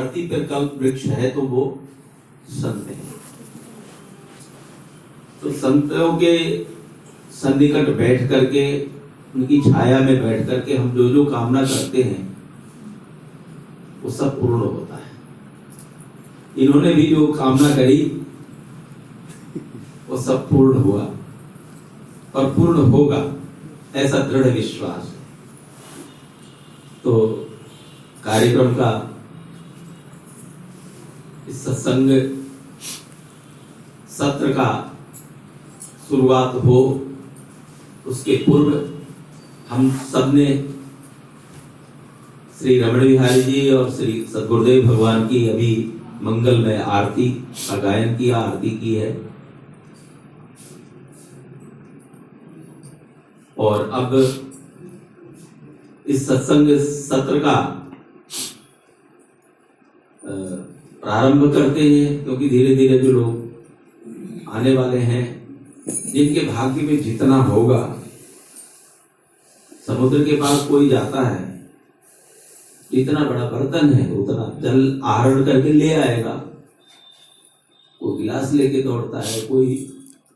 धरती पर कल्प वृक्ष है तो वो संत है। तो संतों के सन्निकट बैठ करके, उनकी छाया में बैठ करके हम जो जो कामना करते हैं, वो सब पूर्ण होता है। इन्होंने भी जो कामना करी, वो सब पूर्ण हुआ। और पूर्ण होगा ऐसा दृढ़ विश्वास। तो कार्यक्रम का सत्संग सत्र का शुरुआत हो, उसके पूर्व हम सबने श्री रमण बिहारी जी और श्री सदगुरुदेव भगवान की अभी मंगलमय आरती, का गायन किया, आरती की है। और अब इस सत्संग सत्र का प्रारंभ करते हैं, क्योंकि धीरे धीरे जो लोग आने वाले हैं, जिनके भाग्य में जितना होगा, समुद्र के पास कोई जाता है इतना बड़ा बर्तन है, उतना जल आहरण करके ले आएगा। कोई गिलास लेके दौड़ता है, कोई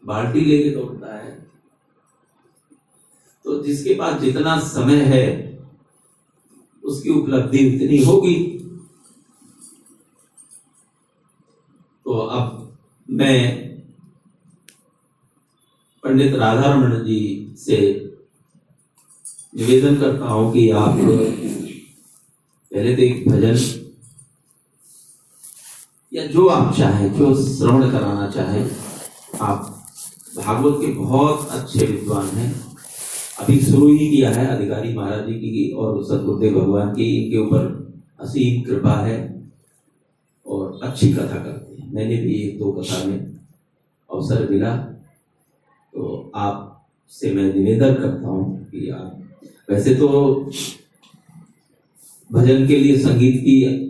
बाल्टी लेके दौड़ता है। तो जिसके पास जितना समय है, उसकी उपलब्धि उतनी होगी तो अब मैं पंडित राधारमण जी से निवेदन करता हूँ कि आप पहले तो एक भजन या जो आप चाहे, जो श्रवण कराना चाहे, आप भागवत के बहुत अच्छे विद्वान हैं। अभी शुरू ही किया है अधिकारी महाराज जी की और सदगुरुदेव भगवान की, इनके ऊपर असीम कृपा है और अच्छी कथा करते हैं। मैंने भी एक दो कथा में अवसर मिला तो आप से मैं निवेदन करता हूँ कि आप, वैसे तो भजन के लिए संगीत की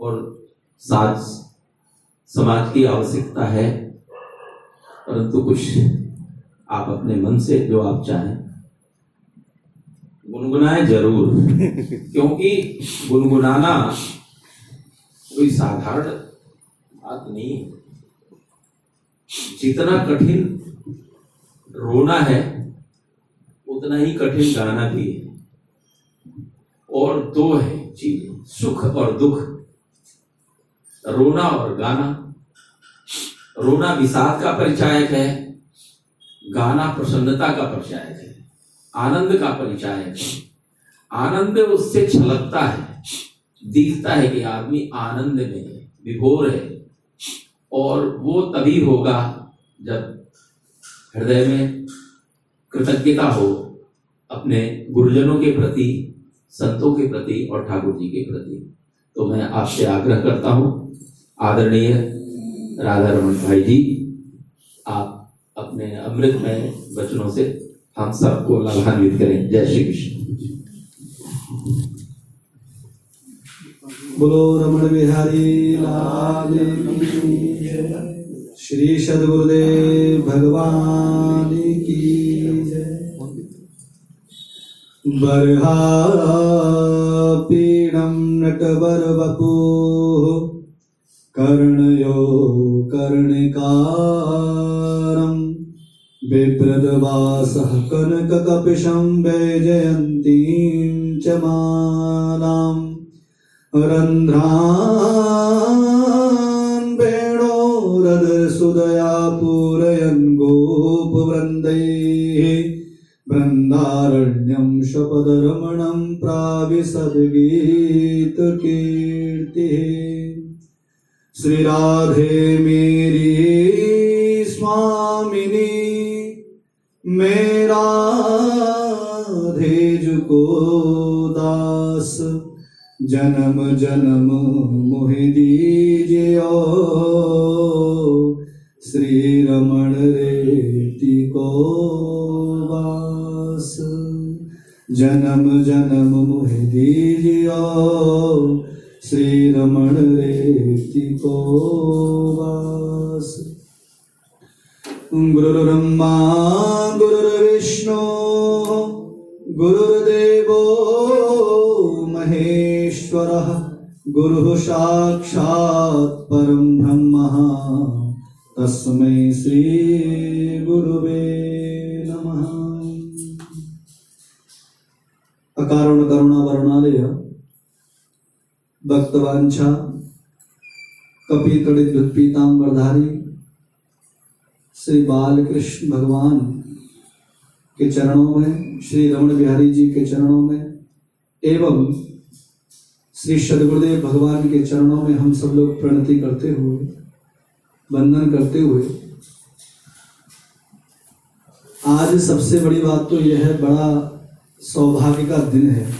और साज, समाज की आवश्यकता है, परंतु कुछ आप अपने मन से जो आप चाहें, गुनगुनाए ज़रूर, क्योंकि गुनगुनाना कोई साधारण बात नहीं जितना कठिन रोना है, उतना ही कठिन गाना भी है। और दो है चीज़, सुख और दुख। रोना और गाना। रोना विषाद का परिचायक है, गाना प्रसन्नता का परिचायक है, आनंद का परिचायक है। आनंद उससे छलकता है, दिखता है कि आदमी आनंद में है, विभोर है। और वो तभी होगा जब हृदय में कृतज्ञता हो अपने गुरुजनों के प्रति, संतों के प्रति और ठाकुर जी के प्रति। तो मैं आपसे आग्रह करता हूँ, आदरणीय राधा रमन भाई जी, आप अपने अमृतमय वचनों से हम सबको लाभान्वित करें। जय श्री कृष्ण। बोलो, रमण बिहारी, लाल श्री सदगुरुदेव भगवान की बर्हा पीणम नटवर वपु कर्णयो कर्णिकारम् बिभ्रदवासः कनककपिशं वैजयन्तीं च मालाम् रन्ध्रान् वेणोरदसुदया पूरयन् गोपवृन्दैः बृन्दारण्यं शपदरमणं प्राविशद्गीतकीर्तिः श्रीराधे मेरी स्वामिनी मेरा धेजुको दास, जन्म जन्म मोहि जन्म जन्म मोहि दीजियो। श्री रमण रेति को वास। गुरुर्ब्रह्मा, गुरुर्विष्णु, गुरुर्देवो, महेश्वरः, गुरुः साक्षात् परं ब्रह्म। तस्मै श्रीगुरुवे अकारण करुणा वरुणालय भक्तवांछा कपितड़ित पीताम्बरधारी श्री बालकृष्ण भगवान के चरणों में, श्री रमण बिहारी जी के चरणों में, एवं श्री सदगुरुदेव भगवान के चरणों में हम सब लोग प्रणति करते हुए, वंदन करते हुए, आज सबसे बड़ी बात तो यह है, बड़ा सौभाग्य का दिन है।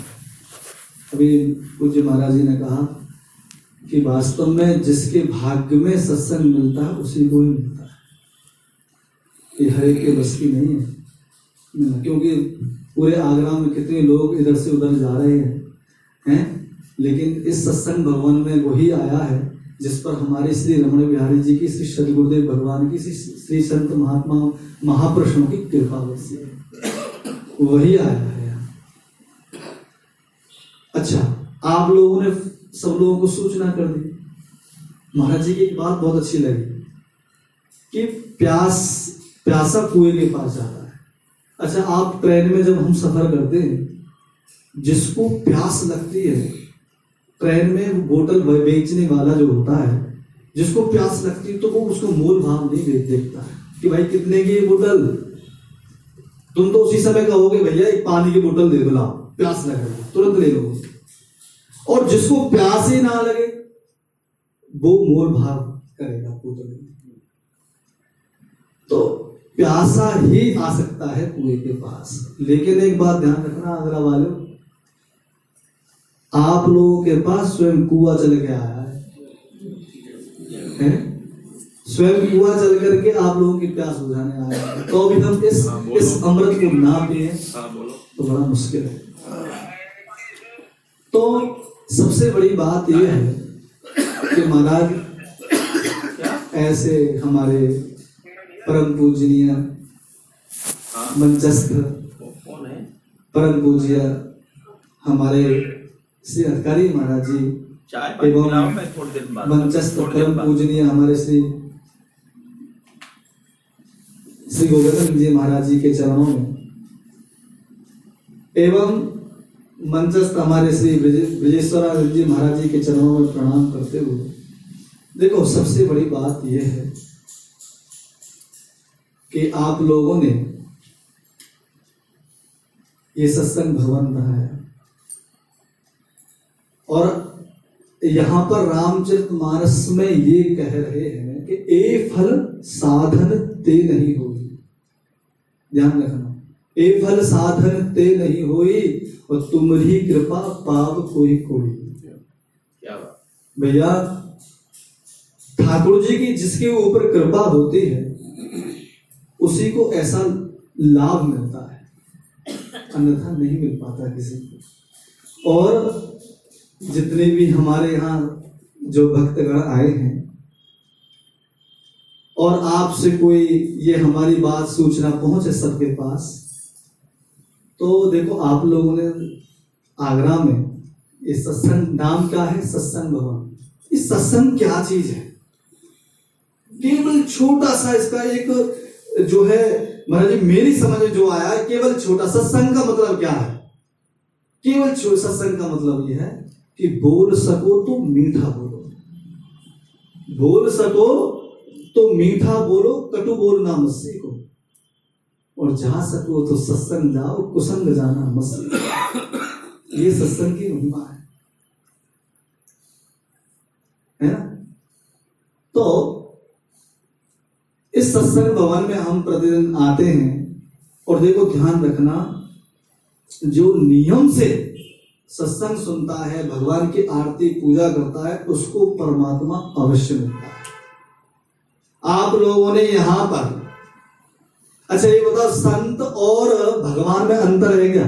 अभी पूज्य महाराज जी ने कहा कि वास्तव में जिसके भाग्य में सत्संग मिलता है, उसी को ही मिलता है। हर एक के बस की नहीं है। क्योंकि पूरे आगरा में कितने लोग इधर से उधर जा रहे हैं हैं? लेकिन इस सत्संग भवन में वही आया है, जिस पर हमारे श्री रमण बिहारी जी की, श्री सदगुरुदेव भगवान की, श्री श्री संत महात्मा, महापुरुषों की कृपा है। वही आया है। अच्छा आप लोगों ने सब लोगों को सूचना कर दी। महाराज जी की एक बात बहुत अच्छी लगी कि प्यास, प्यासा कुएँ के पास जा रहा है। अच्छा आप ट्रेन में जब हम सफ़र करते हैं, जिसको प्यास लगती है, ट्रेन में बोतल बेचने वाला जो होता है, जिसको प्यास लगती है तो वो उसको मोल भाव नहीं देखता है कि भाई कितने की बोतल? तुम तो उसी समय कहोगे, भैया, एक पानी की बोतल दे दो प्यास लग रही तुरंत ले लो। और जिसको प्यास ही ना लगे वो मोर भाव करेगा में। तो प्यासा ही आ सकता है कुएँ के पास। लेकिन एक बात ध्यान रखना आगरा वालों। आप लोगों के पास स्वयं कुआ चल के आया है। हैं? स्वयं कुआ चल करके आप लोगों की प्यास बुझाने आया है। तो भी हम इस इस अमृत को ना पिए तो बड़ा मुश्किल है। तो सबसे बड़ी बात यह है कि महाराज ऐसे हमारे परम पूजनीय मंचस्थ है परम पूज्य हमारे श्री अधिकारी महाराज जी एवं मंचस्थ परम पूजनीय हमारे श्री श्री गोवर्धन जी महाराज जी के चरणों में एवं मंचस्थ हमारे श्री ब्रजे- ब्रजेश्वरानंद जी महाराज जी के चरणों में प्रणाम करते हुए, देखो, सबसे बड़ी बात यह है कि आप लोगों ने ये सत्संग भवन बनाया। और यहाँ पर रामचरित मानस में ये कह रहे हैं कि ए फल साधन ते नहीं होगी। ध्यान रखना। ए फल साधन ते नहीं होई और तुम्हारी कृपा पाप कोई कोई। क्या भैया ठाकुर जी की जिसके ऊपर कृपा होती है उसी को ऐसा लाभ मिलता है। अन्यथा नहीं मिल पाता किसी को। और जितने भी हमारे यहाँ जो भक्तगण आए हैं और आपसे कोई ये हमारी बात सूचना पहुँचे सबके पास तो देखो, आप लोगों ने आगरा में, ये सत्संग नाम क्या है? सत्संग भवन। इस सत्संग क्या चीज़ है? केवल छोटा सा इसका एक जो है, महाराज जी, मेरी समझ में जो आया, केवल छोटा, सत्संग का मतलब क्या है? केवल सत्संग का मतलब यह है कि बोल सको तो मीठा बोलो। बोल सको तो मीठा बोलो, कटु बोलना मत सीखो। और जा सको तो सत्संग जाओ कुसंग जाना मत सीखो ये सत्संग की महिमा है। है ना? तो इस सत्संग भवन में हम प्रतिदिन आते हैं और देखो ध्यान रखना, जो नियम से सत्संग सुनता है, भगवान की आरती, पूजा करता है, उसको परमात्मा अवश्य मिलता है। आप लोगों ने यहाँ पर अच्छा ये बताओ, संत और भगवान में अंतर है क्या?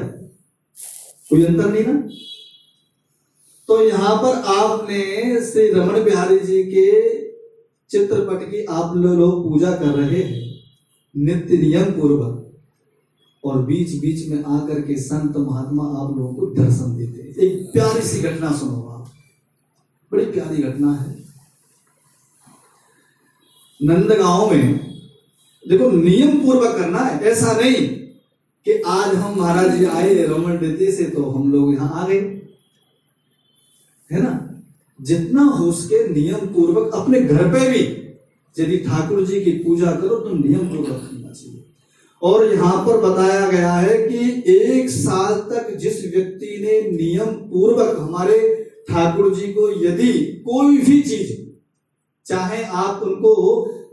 कोई अंतर नहीं ना? तो यहाँ पर आपने श्री रमन बिहारी जी के चित्रपट की आप लोग पूजा कर रहे हैं, नित्य नियम पूर्वक। और बीच बीच में आकर के संत महात्मा आप लोगों को दर्शन देते हैं। एक प्यारी सी घटना सुनो आप। बड़ी प्यारी घटना है। नंदगांव में देखो नियम पूर्वक करना है। ऐसा नहीं कि आज हम महाराज जी आए, रमन देते से तो हम लोग यहाँ आ गए। है ना? जितना हो सके नियम पूर्वक अपने घर पे भी यदि ठाकुर जी की पूजा करो तो नियम पूर्वक करना चाहिए। और यहाँ पर बताया गया है कि एक साल तक जिस व्यक्ति ने नियम पूर्वक हमारे ठाकुर जी को यदि कोई भी चीज़, चाहे आप उनको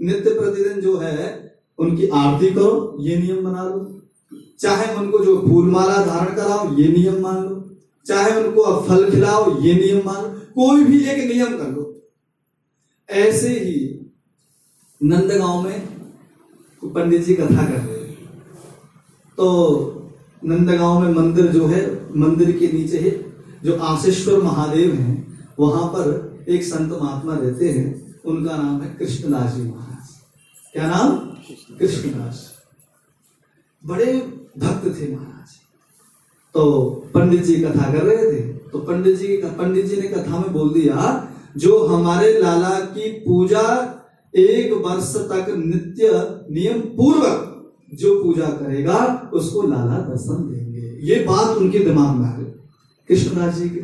नित्य प्रतिदिन जो है उनकी आरती करो, ये नियम बना लो। चाहे उनको जो फूल माला धारण कराओ, ये नियम मान लो। चाहे उनको फल खिलाओ, ये नियम मान लो। कोई भी एक नियम कर लो। ऐसे ही नंदगांव में पंडित जी कथा कर रहे तो नंदगांव में मंदिर जो है, मंदिर के नीचे ही, जो आशेश्वर महादेव हैं, वहाँ पर एक संत महात्मा रहते हैं। उनका नाम है कृष्णदास जी महाराज। क्या नाम? कृष्णदास बड़े भक्त थे महाराज। तो पंडित जी कथा कर रहे थे। तो पंडित जी पंडित जी ने कथा में बोल दिया, जो हमारे लाला की पूजा एक वर्ष तक नित्य नियम पूर्वक जो पूजा करेगा, उसको लाला दर्शन देंगे। ये बात उनके दिमाग में आ गई। कृष्णदास जी के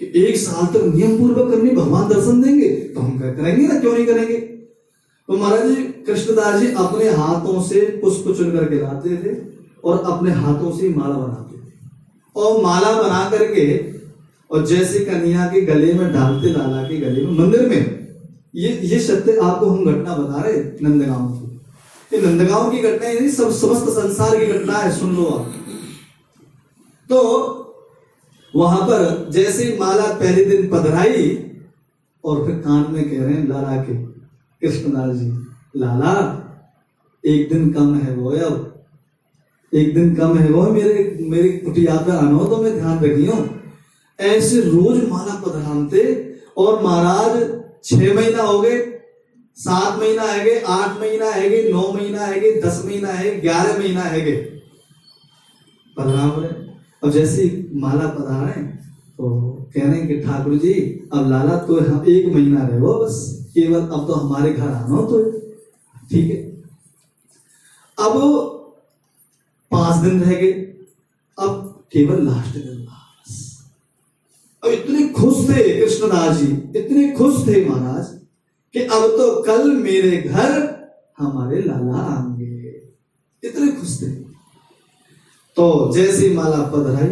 कि एक साल तक नियम पूर्वक करनी, भगवान दर्शन देंगे तो हम करेंगे ना, क्यों नहीं करेंगे? तो महाराज जी कृष्णदास जी अपने हाथों से पुष्प चुन करके लाते थे और अपने हाथों से माला बनाते थे। और माला बना करके, और जैसे कन्या के गले में डालते, लाला के गले में, मंदिर में, ये ये सत्य आपको हम घटना बता रहे नंदगांव की। ये नंदगांव की घटना नहीं सब, समस्त संसार की घटना है, सुन लो आप। तो वहाँ पर जैसे माला पहले दिन पधराई, और फिर कान में कह रहे हैं, लाला के कृष्णदास जी लाला, एक दिन कम है वो अब। एक दिन कम है वो, मेरे, मेरी कुटिया पे आना हो तो मैं ध्यान रखी रखियो ऐसे रोज माला पधरानते और महाराज छह महीना हो गए, सात महीना है गए, आठ महीना है गए, नौ महीना है गए, दस महीना है, ग्यारह महीना है गए। पधराम रहे और जैसे माला पधरा रहे तो कह रहे हैं कि ठाकुर जी, अब लाला तो हम एक महीना रहे हो, बस केवल अब तो हमारे घर आना तो। ठीक है। अब पाँच दिन रह गए। अब केवल लास्ट दिन अब इतने खुश थे कृष्णदास जी, इतने खुश थे महाराज कि अब तो कल मेरे घर हमारे लाला आएँगे। इतने खुश थे। तो जैसी माला पधराई,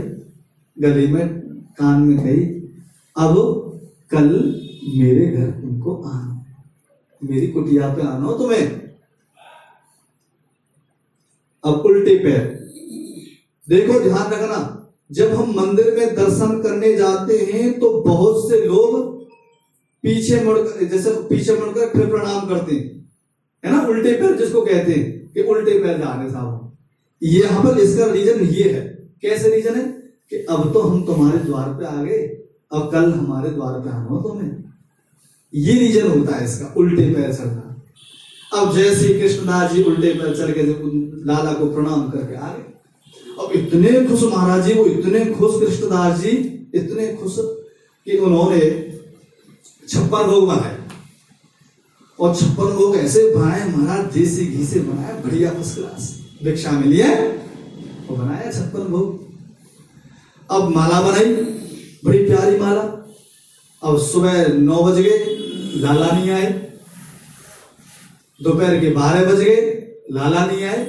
गली में, कान में गई, अब कल मेरे घर उनको आना मेरी कुटिया पे आना हो तुम्हें? अब उल्टे पैर। देखो ध्यान रखना, जब हम मंदिर में दर्शन करने जाते हैं तो बहुत से लोग पीछे मुड़कर, जैसे पीछे मुड़कर फिर प्रणाम करते हैं। है ना? उल्टे पैर जिसको कहते हैं कि उल्टे पैर जा रहे साहब यहाँ पर इसका रीजन ये है। कैसे रीजन है? कि अब तो हम तुम्हारे द्वार पे आ गए, अब कल हमारे द्वार पे आना हो तुम्हें। ये रीजन होता है इसका, उल्टे पैर चलना अब जैसे कृष्णदास जी उल्टे पर चल के लाला को प्रणाम करके आ गए। अब इतने खुश महाराज जी, वो इतने खुश कृष्णदास जी, इतने खुश कि उन्होंने छप्पन भोग बनाए। और छप्पन भोग ऐसे बनाए, महाराज, देसी घी से बनाया बढ़िया फ़र्स्ट क्लास भिक्षा मिली है वो बनाया छप्पन भोग अब माला बनाई, बड़ी प्यारी माला। अब सुबह नौ बज गए, लाला नहीं आए। दोपहर के बारह बज गए, लाला नहीं आए।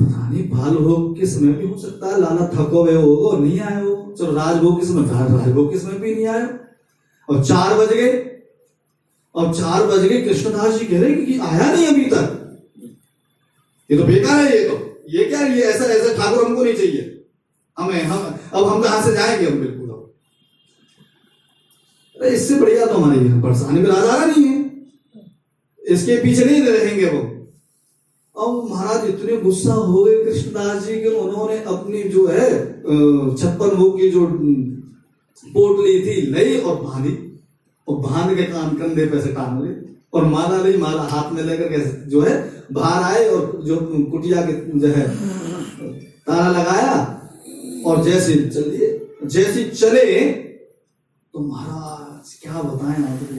पता नहीं बाल भोग के समय भी हो सकता है? लाला थको हुए हो और नहीं आए हो। चलो, राजभोग के समय? राजभोग के समय भी नहीं आए और चार बज गए। और चार बज गए, कृष्णदास जी कह रहे कि आया नहीं अभी तक। ये तो बेकार है, ये तो। ये क्या ये ऐसा ऐसा ठाकुर हमको नहीं चाहिए। हमें, हम, अब हम कहाँ से जाएँगे हम बिल्कुल? अब अरे, इससे बढ़िया तो हमारे यहाँ परेशानी में राजा नहीं है। इसके पीछे नहीं रहेंगे वो। अब महाराज, इतने गुस्सा हो गए कृष्णदास जी के, उन्होंने अपनी जो है छप्पन भोग की जो पोटली थी, लई और बांधी और बाँध के कान, कंधे पे से टांग ली। और माला ली, माला हाथ में लेकर के जो है, बाहर आए और जो कुटिया के जो है, ताला लगाया। और जैसे चलिए, जैसे चले तो महाराज, क्या बताएँ आपको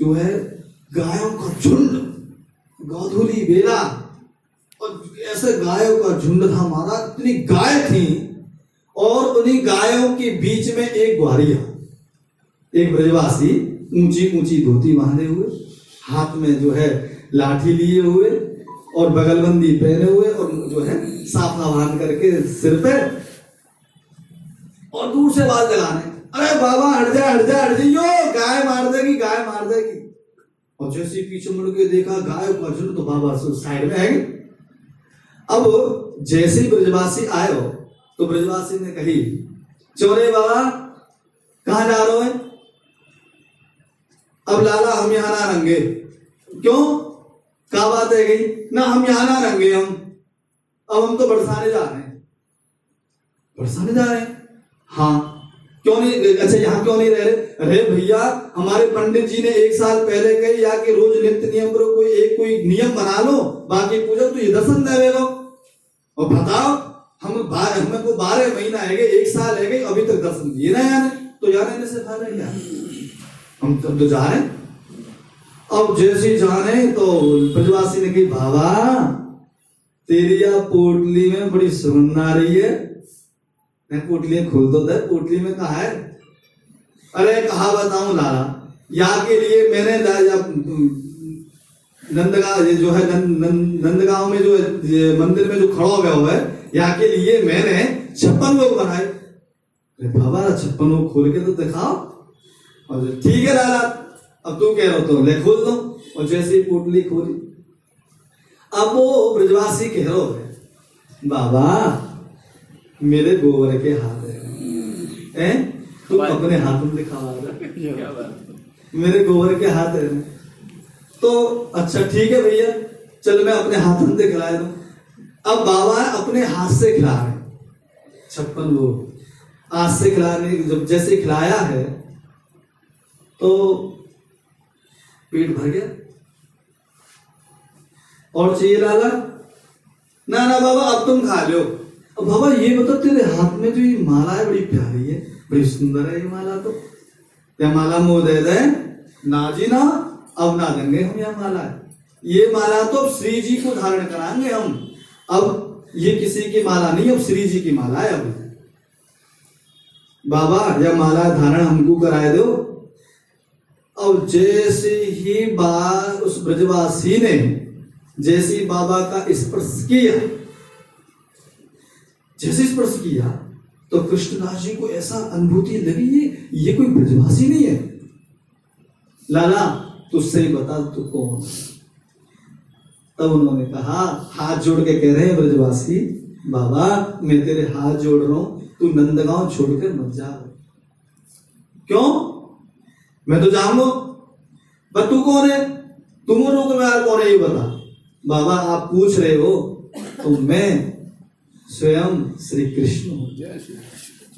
जो है गायों का झुंड, गौधुली बेला, और ऐसे गायों का झुंड था महाराज। इतनी गाय थी और उन्हीं गायों के बीच में एक ग्वारिया, एक ब्रजवासी ऊँची ऊँची धोती बांधे हुए, हाथ में जो है लाठी लिए हुए और बगलबंदी पहने हुए और जो है साफा बाँध करके सिर पे और दूर से आवाज़ जलाने। अरे बाबा, हट जा हट जा, हट जाइयो गाय मार देगी, गाय मार देगी। और जैसे पीछे मुड़ के देखा गाय झुंड तो बाबा साइड में है। अब जैसे ब्रजवासी हो तो ब्रजवासी ने कही, चोरे बाबा, कहा जा रहे हो? अब लाला, हम यहाँ ना रंगे। क्यों? क्या बात है गई? ना, हम यहाँ ना रंगे हम। अब हम तो बरसाने जा रहे हैं। बरसाने जा रहे हैं? हाँ। क्यों नहीं अच्छा यहाँ क्यों नहीं रह रहे? अरे भैया, हमारे पंडित जी ने एक साल पहले कही या कि रोज नित्य नियम करो, कोई एक कोई नियम बना लो, बाकी पूजा तो ये दर्शन देवेगा और बताओ, हम बार हमें को बारह महीना है एक साल है गए, अभी तक दर्शन दिए ना यार तो यार रहने से फ़ायदा क्या? हम तब तो जा रहे अब जैसे जा रहे तो ब्रजवासी ने कही, बाबा तेरिया पोटली में बड़ी सुगंध आ रही है। मैं पोटली खोल दो दे पोटली में कहा है? अरे कहा बताऊँ लाला या के लिए मैंने नंदगांव जो है नंद, नंद, नंदगांव में जो मंदिर में जो खड़ा हुआ हुआ है यहाँ के लिए मैंने छप्पन लोग बनाए। बाबा छप्पन लोग खोल के तो दिखाओ। और ठीक है लाला अब तू कह रहा हो तो ले खोल दो। और जैसे ही पोटली खोली। अब वो ब्रजवासी कह रहा है बाबा मेरे गोबर के हाथ है। हैं? तू अपने हाथ में दिखावा रहा मेरे गोबर के हाथ है। तो अच्छा ठीक है भैया। चल मैं अपने हाथ में खिला दूँ अब बाबा अपने हाथ से खिला रहे छप्पन लोग। हाथ से खिलाने जब जैसे खिलाया है तो पेट भर गया। और चाहिए लाला? ना ना बाबा अब तुम खा लो। अब बाबा ये बता तेरे हाथ में जो ये माला है, बड़ी प्यारी है, बड़ी सुंदर है ये माला तो। या माला मुँह दे दे ना जी ना, अब ना देंगे हम यह माला है। ये माला तो श्री जी को धारण कराएँगे हम। अब ये किसी की माला नहीं, अब श्री जी की माला है अब। बाबा, यह माला धारण हमको कराए दो। अब जैसे ही बा, उस ब्रजवासी ने, जैसे बाबा का स्पर्श किया जैसे स्पर्श किया तो कृष्णदास जी को ऐसा अनुभूति लगी ये ये कोई ब्रजवासी नहीं है। लाला तुझसे ही बता, तू कौन तब उन्होंने कहा, हाथ जोड़ के कह रहे हैं ब्रजवासी, बाबा, मैं तेरे हाथ जोड़ रहा हूँ, तू नंदगांव छोड़कर मत जा। क्यों? मैं तो जाऊँगा पर तू कौन है? तुम यार कौन है ये बता। बाबा, आप पूछ रहे हो तो मैं स्वयं श्री कृष्ण हूँ।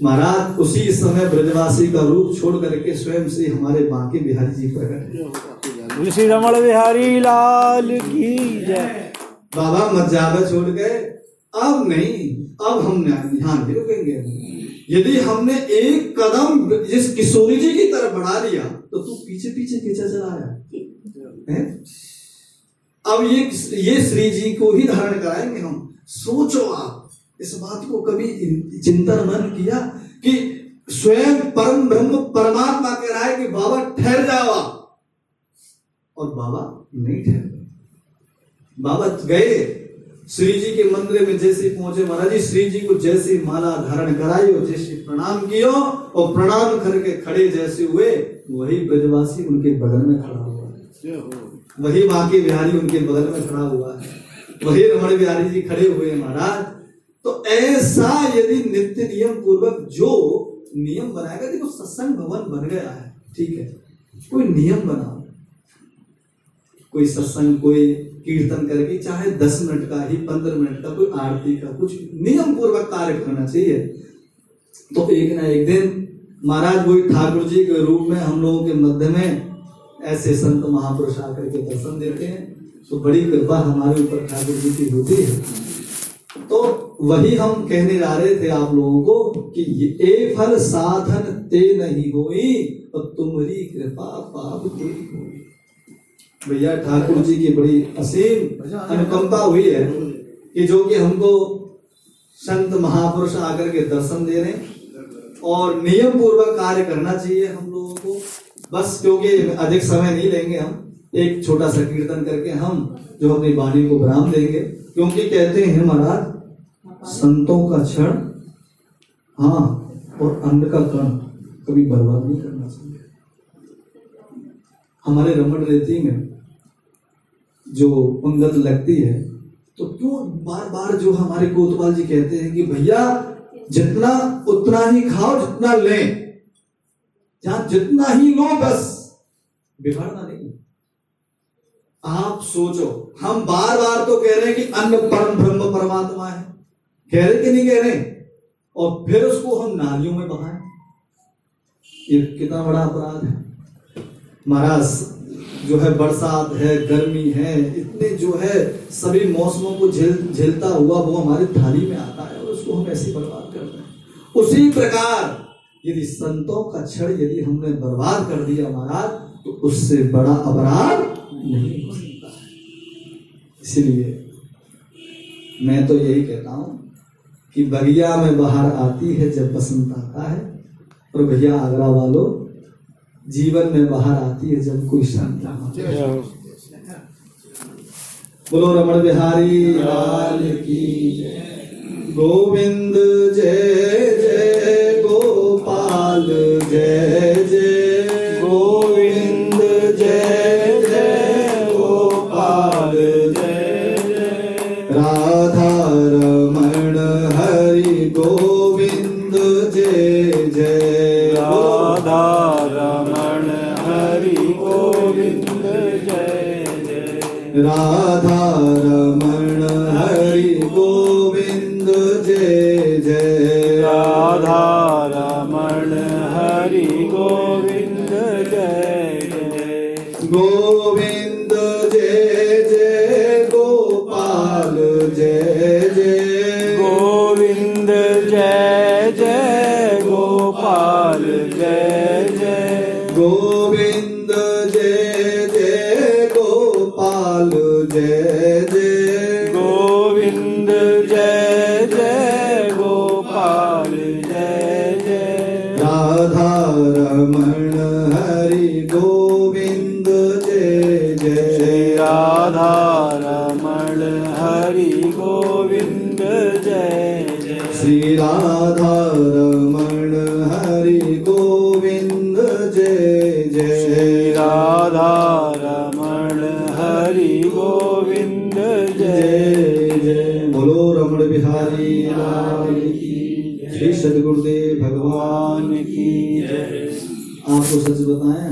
महाराज उसी समय ब्रजवासी का रूप छोड़ करके स्वयं श्री हमारे बांके बिहारी जी प्रकट। तुलसी रमण बिहारी लाल की जय। बाबा मत जावे छोड़ गए। अब नहीं अब हम ध्यान भी रुकेंगे यदि हमने एक कदम जिस किशोरी जी की तरफ़ बढ़ा लिया तो तू पीछे पीछे खींचा चला आया। अब ये ये श्री जी को ही धारण कराएँगे हम। सोचो आप। इस बात को कभी चिंतन मन किया कि स्वयं परम ब्रह्म परमात्मा कह रहा है कि बाबा ठहर जाओ और बाबा नहीं ठहरे। बाबा गए श्री जी के मंदिर में जैसे पहुँचे महाराज जी श्री जी को जैसे माला धारण कराई और जैसे प्रणाम कियो और प्रणाम करके खड़े जैसे हुए वही ब्रजवासी उनके बगल में खड़ा हुआ है। वही बाकी बिहारी उनके बगल में खड़ा हुआ है। वही रमण बिहारी जी खड़े हुए महाराज। तो ऐसा यदि नित्य नियम पूर्वक जो नियम बनाएगा, देखो सत्संग भवन बन गया है, ठीक है, कोई नियम बनाओ। कोई सत्संग, कोई कीर्तन करके चाहे दस मिनट का ही, पंद्रह मिनट का, कोई आरती का, कुछ नियम पूर्वक कार्य करना चाहिए। तो एक ना एक दिन महाराज वही ठाकुर जी के रूप में हम लोगों के मध्य में ऐसे संत महापुरुष आकर के दर्शन देते हैं। तो बड़ी कृपा हमारे ऊपर ठाकुर जी की होती है। तो वही हम कहने जा रहे थे आप लोगों को कि ये फल साधन ते नहीं होई, और तुम्हारी कृपा पाप होई। भैया ठाकुर जी की बड़ी असीम अनुकंपा हुई है कि जो कि हमको संत महापुरुष आकर के दर्शन दे रहे और नियम पूर्वक कार्य करना चाहिए हम लोगों को। बस क्योंकि अधिक समय नहीं लेंगे हम, एक छोटा सा कीर्तन करके हम जो अपनी वाणी को विराम देंगे। क्योंकि कहते हैं महाराज संतों का क्षण? हाँ और अन्न का कण। कभी बर्बाद नहीं करना चाहिए। हमारे रमण रेती में जो पंगत लगती है तो क्यों बार बार जो हमारे कोतवाल जी कहते हैं कि भैया, जितना उतना ही खाओ, जितना ले। जितना ही लो, बस। बिगाड़ना नहीं। आप सोचो, हम बार बार तो कह रहे हैं कि अन्न परम ब्रह्म परमात्मा है। कह रहे कि नहीं कह रहे? और फिर उसको हम नालियों में बहाए। ये कितना बड़ा अपराध है। महाराज, जो है बरसात है, गर्मी है, इतने जो है सभी मौसमों को झेल, झेलता हुआ वो हमारी थाली में आता है और उसको हम ऐसे बर्बाद कर रहे हैं। उसी प्रकार यदि संतों का क्षण यदि हमने बर्बाद कर दिया महाराज तो उससे बड़ा अपराध नहीं हो सकता है। इसलिए मैं तो यही कहता हूँ कि बगिया में बाहर आती है जब बसंत आता है। और भैया आगरा वालों जीवन में बाहर आती है जब कोई शांति है। बोलो रमण बिहारी लाल की गोविंद जय।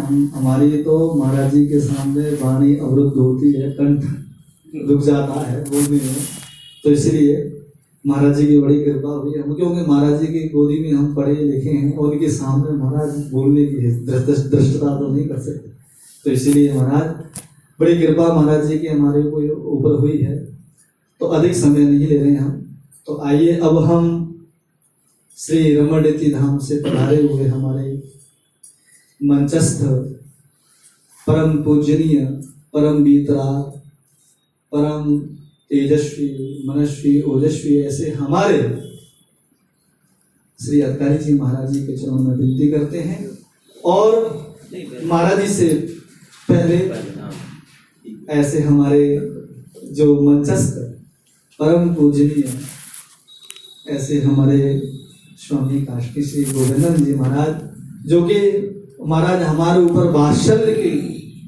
हम हमारी तो महाराज जी के सामने वाणी अवरुद्ध होती है, कंठ रुक जाता है बोलने में तो इसलिए महाराज जी की बड़ी कृपा हुई। हम क्योंकि महाराज जी की गोदी में हम पढ़े लिखे हैं और उनके सामने महाराज बोलने की दृष्टता तो नहीं कर सकते। तो इसीलिए महाराज, बड़ी कृपा महाराज जी की हमारे ऊपर हुई है। तो अधिक समय नहीं ले रहे हम। तो आइए, अब हम श्री रमणती धाम से पधारे हुए हमारे मंचस्थ, परम पूजनीय, परम बीतरा, परम तेजस्वी, मनस्वी, ओजस्वी, ऐसे हमारे श्री अतकारी जी महाराज जी के चरणों में विनती करते हैं। और महाराज जी से पहले ऐसे हमारे जो मंचस्थ, परम पूजनीय, ऐसे हमारे स्वामी काशी श्री गोविंदन जी महाराज, जो कि महाराज, हमारे ऊपर वात्सल्य की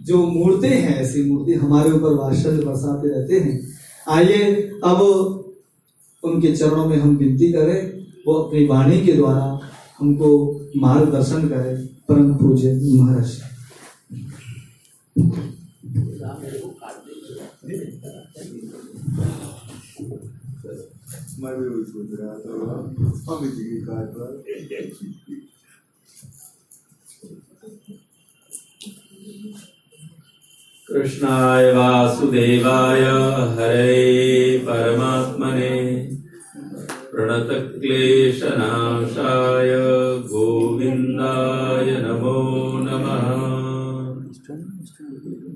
जो मूर्ति हैं, ऐसी मूर्ति हमारे ऊपर वात्सल्य बरसाते रहते हैं। आइए, अब उनके चरणों में हम विनती करें, वो अपनी वाणी के द्वारा हमको मार्गदर्शन करें, परम पूज्य महाराज। मैं भी सोच रहा था कृष्णाय वासुदेवाय हरे परमात्मने प्रणतक्लेशनाशाय गोविन्दाय नमो नमः।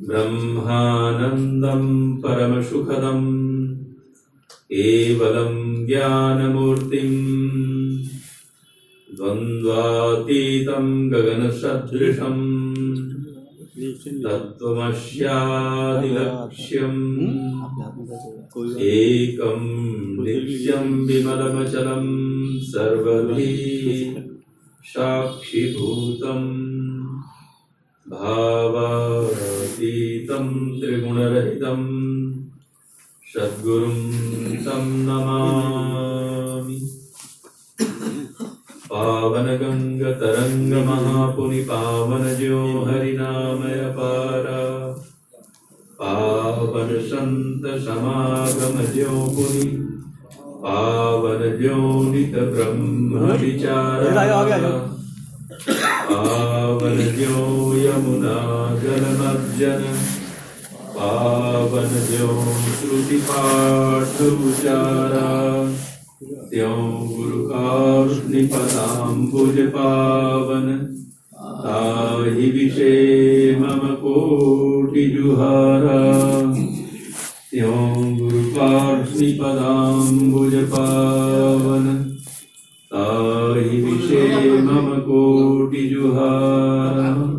ब्रह्मानन्दं परमसुखदम् केवलं ज्ञानमूर्तिम्। द्वन्द्वातीतं गगनसदृशम् तत्त्वमस्यादिलक्ष्यम्। एकं नित्यं विमलमचलं सर्वधी साक्षिभूतम्। भावातीतं त्रिगुणरहितं सद्गुरुं तं नमामि। पावनगङ्गतरङ्गमहापुनिपावनजो हरिनामय पारा पावन संत समागमजो पुनि पावन जोनित ब्रह्म विचारा पावन जो यमुना जलमज्जन पावन जो श्रुति पाठ उचारा त्यों गुरु कारुणिपदाम्बुज पावन ताहि विषे मम कोटि जुहारा त्यों गुरु कारुणिपदाम्बुज पावन ताहि विषे मम कोटिजुहारा।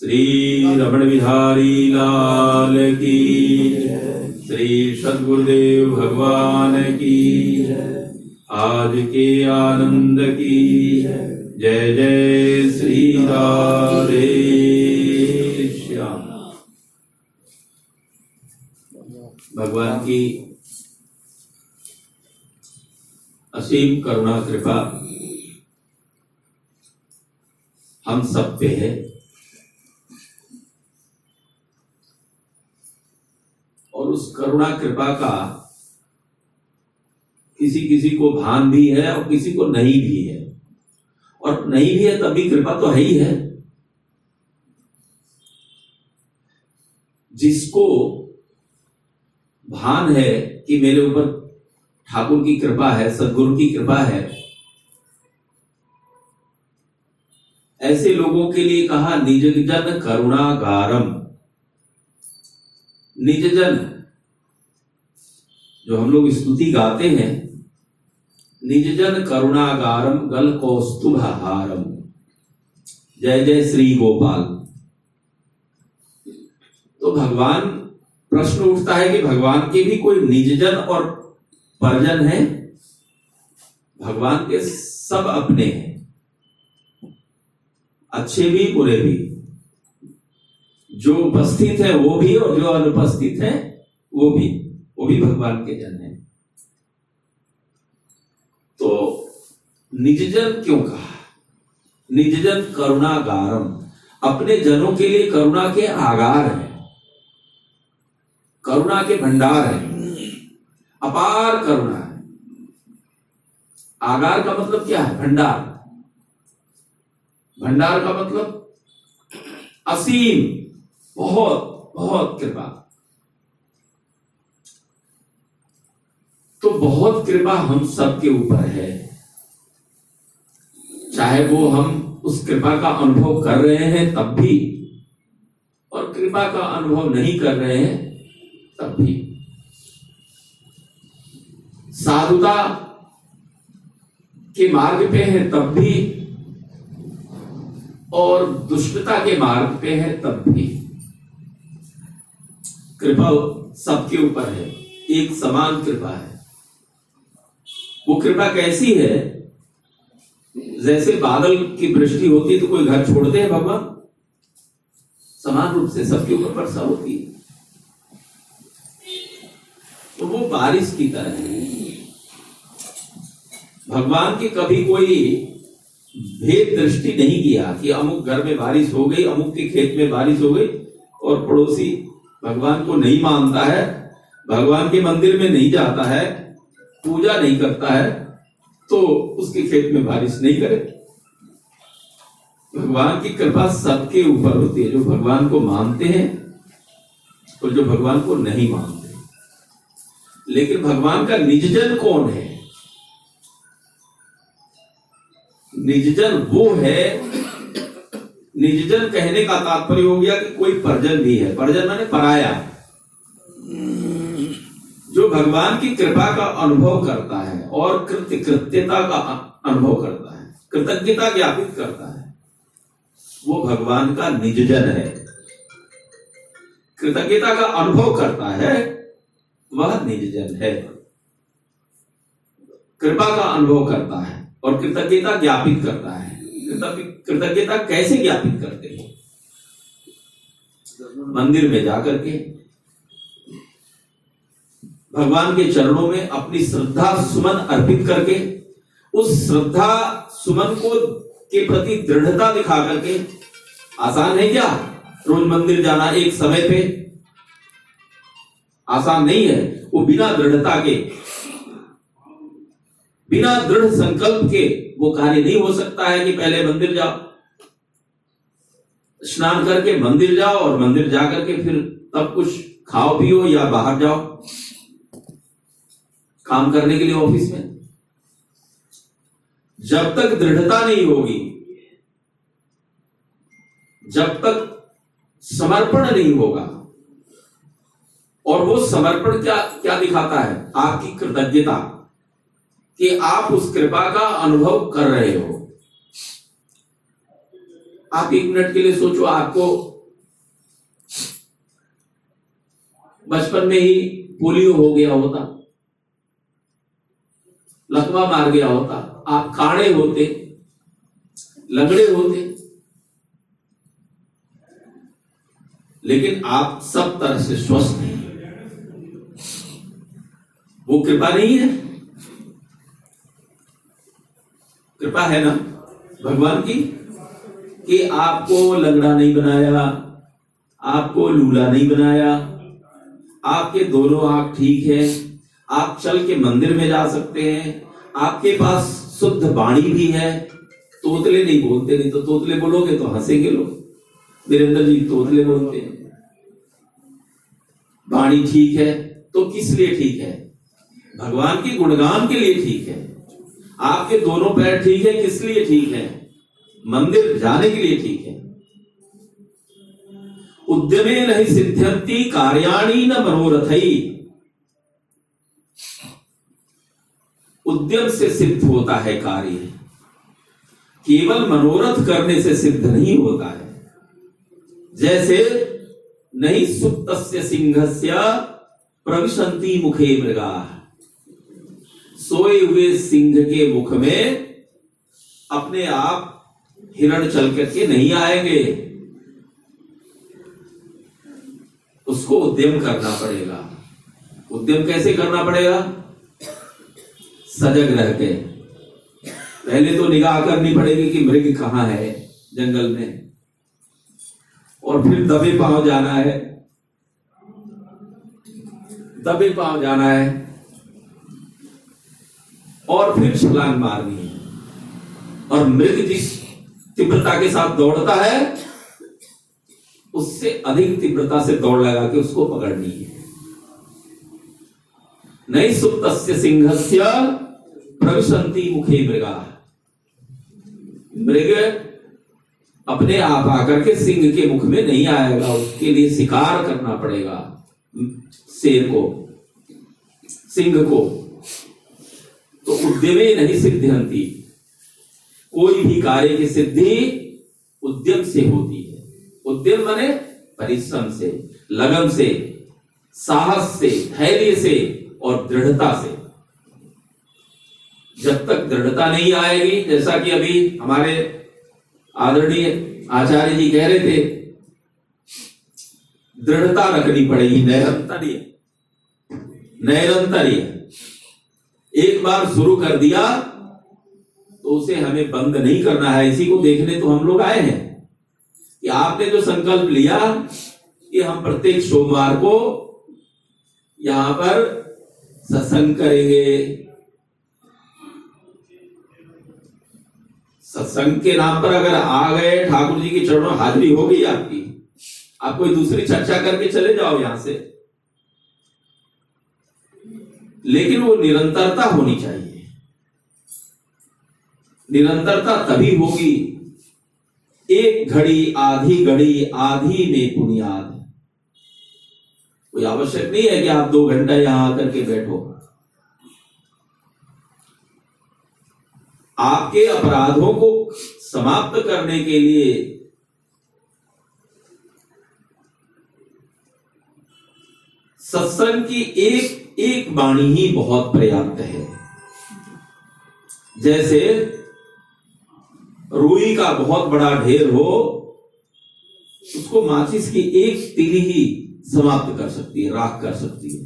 श्री रमण बिहारी लाल की श्री सदगुरुदेव भगवान की आज के आनंद की जय जय श्री राधे श्याम। भगवान की असीम करुणा, कृपा हम सब पे है। और उस करुणा कृपा का किसी किसी को भान भी है और किसी को नहीं भी है। और नहीं भी है तभी कृपा तो है ही है। जिसको भान है कि मेरे ऊपर ठाकुर की कृपा है, सदगुरु की कृपा है, ऐसे लोगों के लिए कहा निज जन करुणागारम। निज जन जो हम लोग स्तुति गाते हैं निज जन करुणागारम गल कौस्तुभहारम। जय जय श्री गोपाल। तो भगवान, प्रश्न उठता है कि भगवान के भी कोई निजजन और परजन है? भगवान के सब अपने हैं। अच्छे भी, बुरे भी। जो उपस्थित है, वो भी, और जो अनुपस्थित है, वो भी। भी भगवान के जन है। तो निजजन क्यों कहा? निजजन करुणागारम। अपने जनों के लिए करुणा के आगार है। करुणा के भंडार है। अपार करुणा है। आगार का मतलब क्या है? भंडार। भंडार का मतलब असीम, बहुत बहुत कृपा। तो बहुत कृपा हम सबके ऊपर है। चाहे वो हम उस कृपा का अनुभव कर रहे हैं, तब भी, और कृपा का अनुभव नहीं कर रहे हैं, तब भी। साधुता के मार्ग पे है, तब भी, और दुष्टता के मार्ग पे है, तब भी। कृपा सबके ऊपर है, एक समान कृपा है। वो कृपा कैसी है? जैसे बादल की वृष्टि होती है तो कोई घर छोड़ते हैं भगवान? समान रूप से सबके ऊपर वर्षा होती है। तो वो बारिश की तरह है। भगवान की कभी कोई भेद दृष्टि नहीं किया कि अमुक घर में बारिश हो गई, अमुक के खेत में बारिश हो गई और पड़ोसी भगवान को नहीं मानता है, भगवान के मंदिर में नहीं जाता है पूजा नहीं करता है तो उसके खेत में बारिश नहीं करे। भगवान की कृपा सबके ऊपर होती है। जो भगवान को मानते हैं और जो भगवान को नहीं मानते लेकिन भगवान का निजजन कौन है? निजजन वो है, निजजन कहने का तात्पर्य हो गया कि कोई परजन भी है। परजन माने पराया है। जो भगवान की कृपा का अनुभव करता है और कृत्य कृत्यता का अनुभव करता है, कृतज्ञता ज्ञापित करता है, वो भगवान का निजजन है। कृतज्ञता का अनुभव करता है, वह निजजन है। कृपा का अनुभव करता है और कृतज्ञता ज्ञापित करता है। कृतज्ञता कैसे ज्ञापित करते हैं? मंदिर में जाकर के भगवान के चरणों में अपनी श्रद्धा सुमन अर्पित करके, उस श्रद्धा सुमन को के प्रति दृढ़ता दिखा करके, आसान है क्या? रोज मंदिर जाना एक समय पे? आसान नहीं है। वो बिना दृढ़ता के, बिना दृढ़ संकल्प के वो कार्य नहीं हो सकता है कि पहले मंदिर जाओ। स्नान करके मंदिर जाओ और मंदिर जाकर के फिर तब कुछ खाओ पियो या बाहर जाओ। काम करने के लिए ऑफ़िस में? जब तक दृढ़ता नहीं होगी, जब तक समर्पण नहीं होगा, और वो समर्पण क्या क्या दिखाता है? आपकी कृतज्ञता कि आप उस कृपा का अनुभव कर रहे हो। आप एक मिनट के लिए सोचो, आपको बचपन में ही पोलियो हो गया होता। लकवा मार गया होता। आप काणे होते, लंगड़े होते। लेकिन आप सब तरह से स्वस्थ हैं। वो कृपा नहीं है। कृपा है ना भगवान की, कि आपको लंगड़ा नहीं बनाया, आपको लूला नहीं बनाया। आपके दोनों आँख ठीक है। आप चल के मंदिर में जा सकते हैं। आपके पास शुद्ध वाणी भी है। तोतले नहीं बोलते, नहीं तो तोतले बोलोगे तो हंसेंगे लोग। वीरेंद्र जी तोतले बोलते हैं। वाणी ठीक है तो किस लिए ठीक है? भगवान के गुणगान के लिए ठीक है। आपके दोनों पैर ठीक है, किस लिए ठीक है? मंदिर जाने के लिए ठीक है। उद्यमे नहीं सिद्ध्यंती कार्याणी न मनोरथई उद्यम से सिद्ध होता है कार्य। केवल मनोरथ करने से सिद्ध नहीं होता है। जैसे नहीं सुप्त सिंह से प्रविशंति मुखे मृगा। सोए हुए सिंह के मुख में अपने आप हिरण चल करके नहीं आएँगे। उसको उद्यम करना पड़ेगा। उद्यम कैसे करना पड़ेगा? सजग रह के पहले तो निगाह करनी पड़ेगी कि मृग कहाँ है जंगल में। और फिर दबे पाँव जाना है। दबे पाँव जाना है। और फिर छलांग मारनी है। और मृग जिस तीव्रता के साथ दौड़ता है, उससे अधिक तीव्रता से दौड़ लगा के उसको पकड़नी है। नहीं सुप्त सिंह प्रविशंति मुखे मृगा। मृग अपने आप आकर के सिंह के मुख में नहीं आएगा, उसके लिए शिकार करना पड़ेगा। शेर को, सिंह को। तो उद्यमे नहीं सिद्धिहंती। कोई भी कार्य की सिद्धि उद्यम से होती है। उद्यम माने परिश्रम से, लगन से, साहस से, धैर्य से और दृढ़ता से। जब तक दृढ़ता नहीं आएगी, जैसा कि अभी हमारे आदरणीय आचार्य जी कह रहे थे, दृढ़ता रखनी पड़ेगी निरंतरीय निरंतरीय एक बार शुरू कर दिया तो उसे हमें बंद नहीं करना है। इसी को देखने तो हम लोग आए हैं कि आपने जो संकल्प लिया कि हम प्रत्येक सोमवार को यहाँ पर सत्संग करेंगे। सत्संग के नाम पर अगर आ गए ठाकुर जी के चरणों हाजिरी हो गई आपकी, आप कोई दूसरी चर्चा करके चले जाओ यहाँ से। लेकिन वो निरंतरता होनी चाहिए। निरंतरता तभी होगी। एक घड़ी, आधी घड़ी, आधी में बुनियाद कोई आवश्यक नहीं है कि आप दो घंटा यहाँ आकर के बैठो। आपके अपराधों को समाप्त करने के लिए सत्संग की एक एक वाणी ही बहुत पर्याप्त है। जैसे रुई का बहुत बड़ा ढेर हो, उसको माचिस की एक तिली ही समाप्त कर सकती है, राख कर सकती है।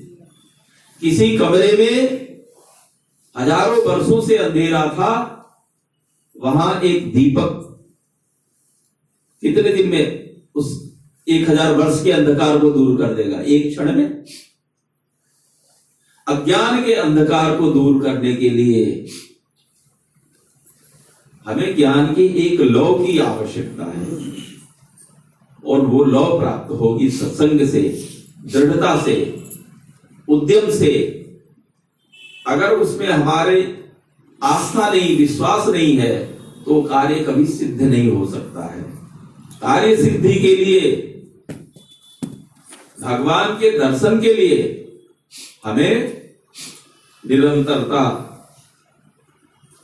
किसी कमरे में हज़ारों वर्षों से अंधेरा था वहाँ एक दीपक, कितने दिन में उस एक हज़ार वर्ष के अंधकार को दूर कर देगा? एक क्षण में। अज्ञान के अंधकार को दूर करने के लिए हमें ज्ञान की एक लौ की आवश्यकता है, और वो लौ प्राप्त होगी सत्संग से, दृढ़ता से, उद्यम से। अगर उसमें हमारे आस्था नहीं, विश्वास नहीं है तो कार्य कभी सिद्ध नहीं हो सकता है। कार्य सिद्धि के लिए, भगवान के दर्शन के लिए हमें निरंतरता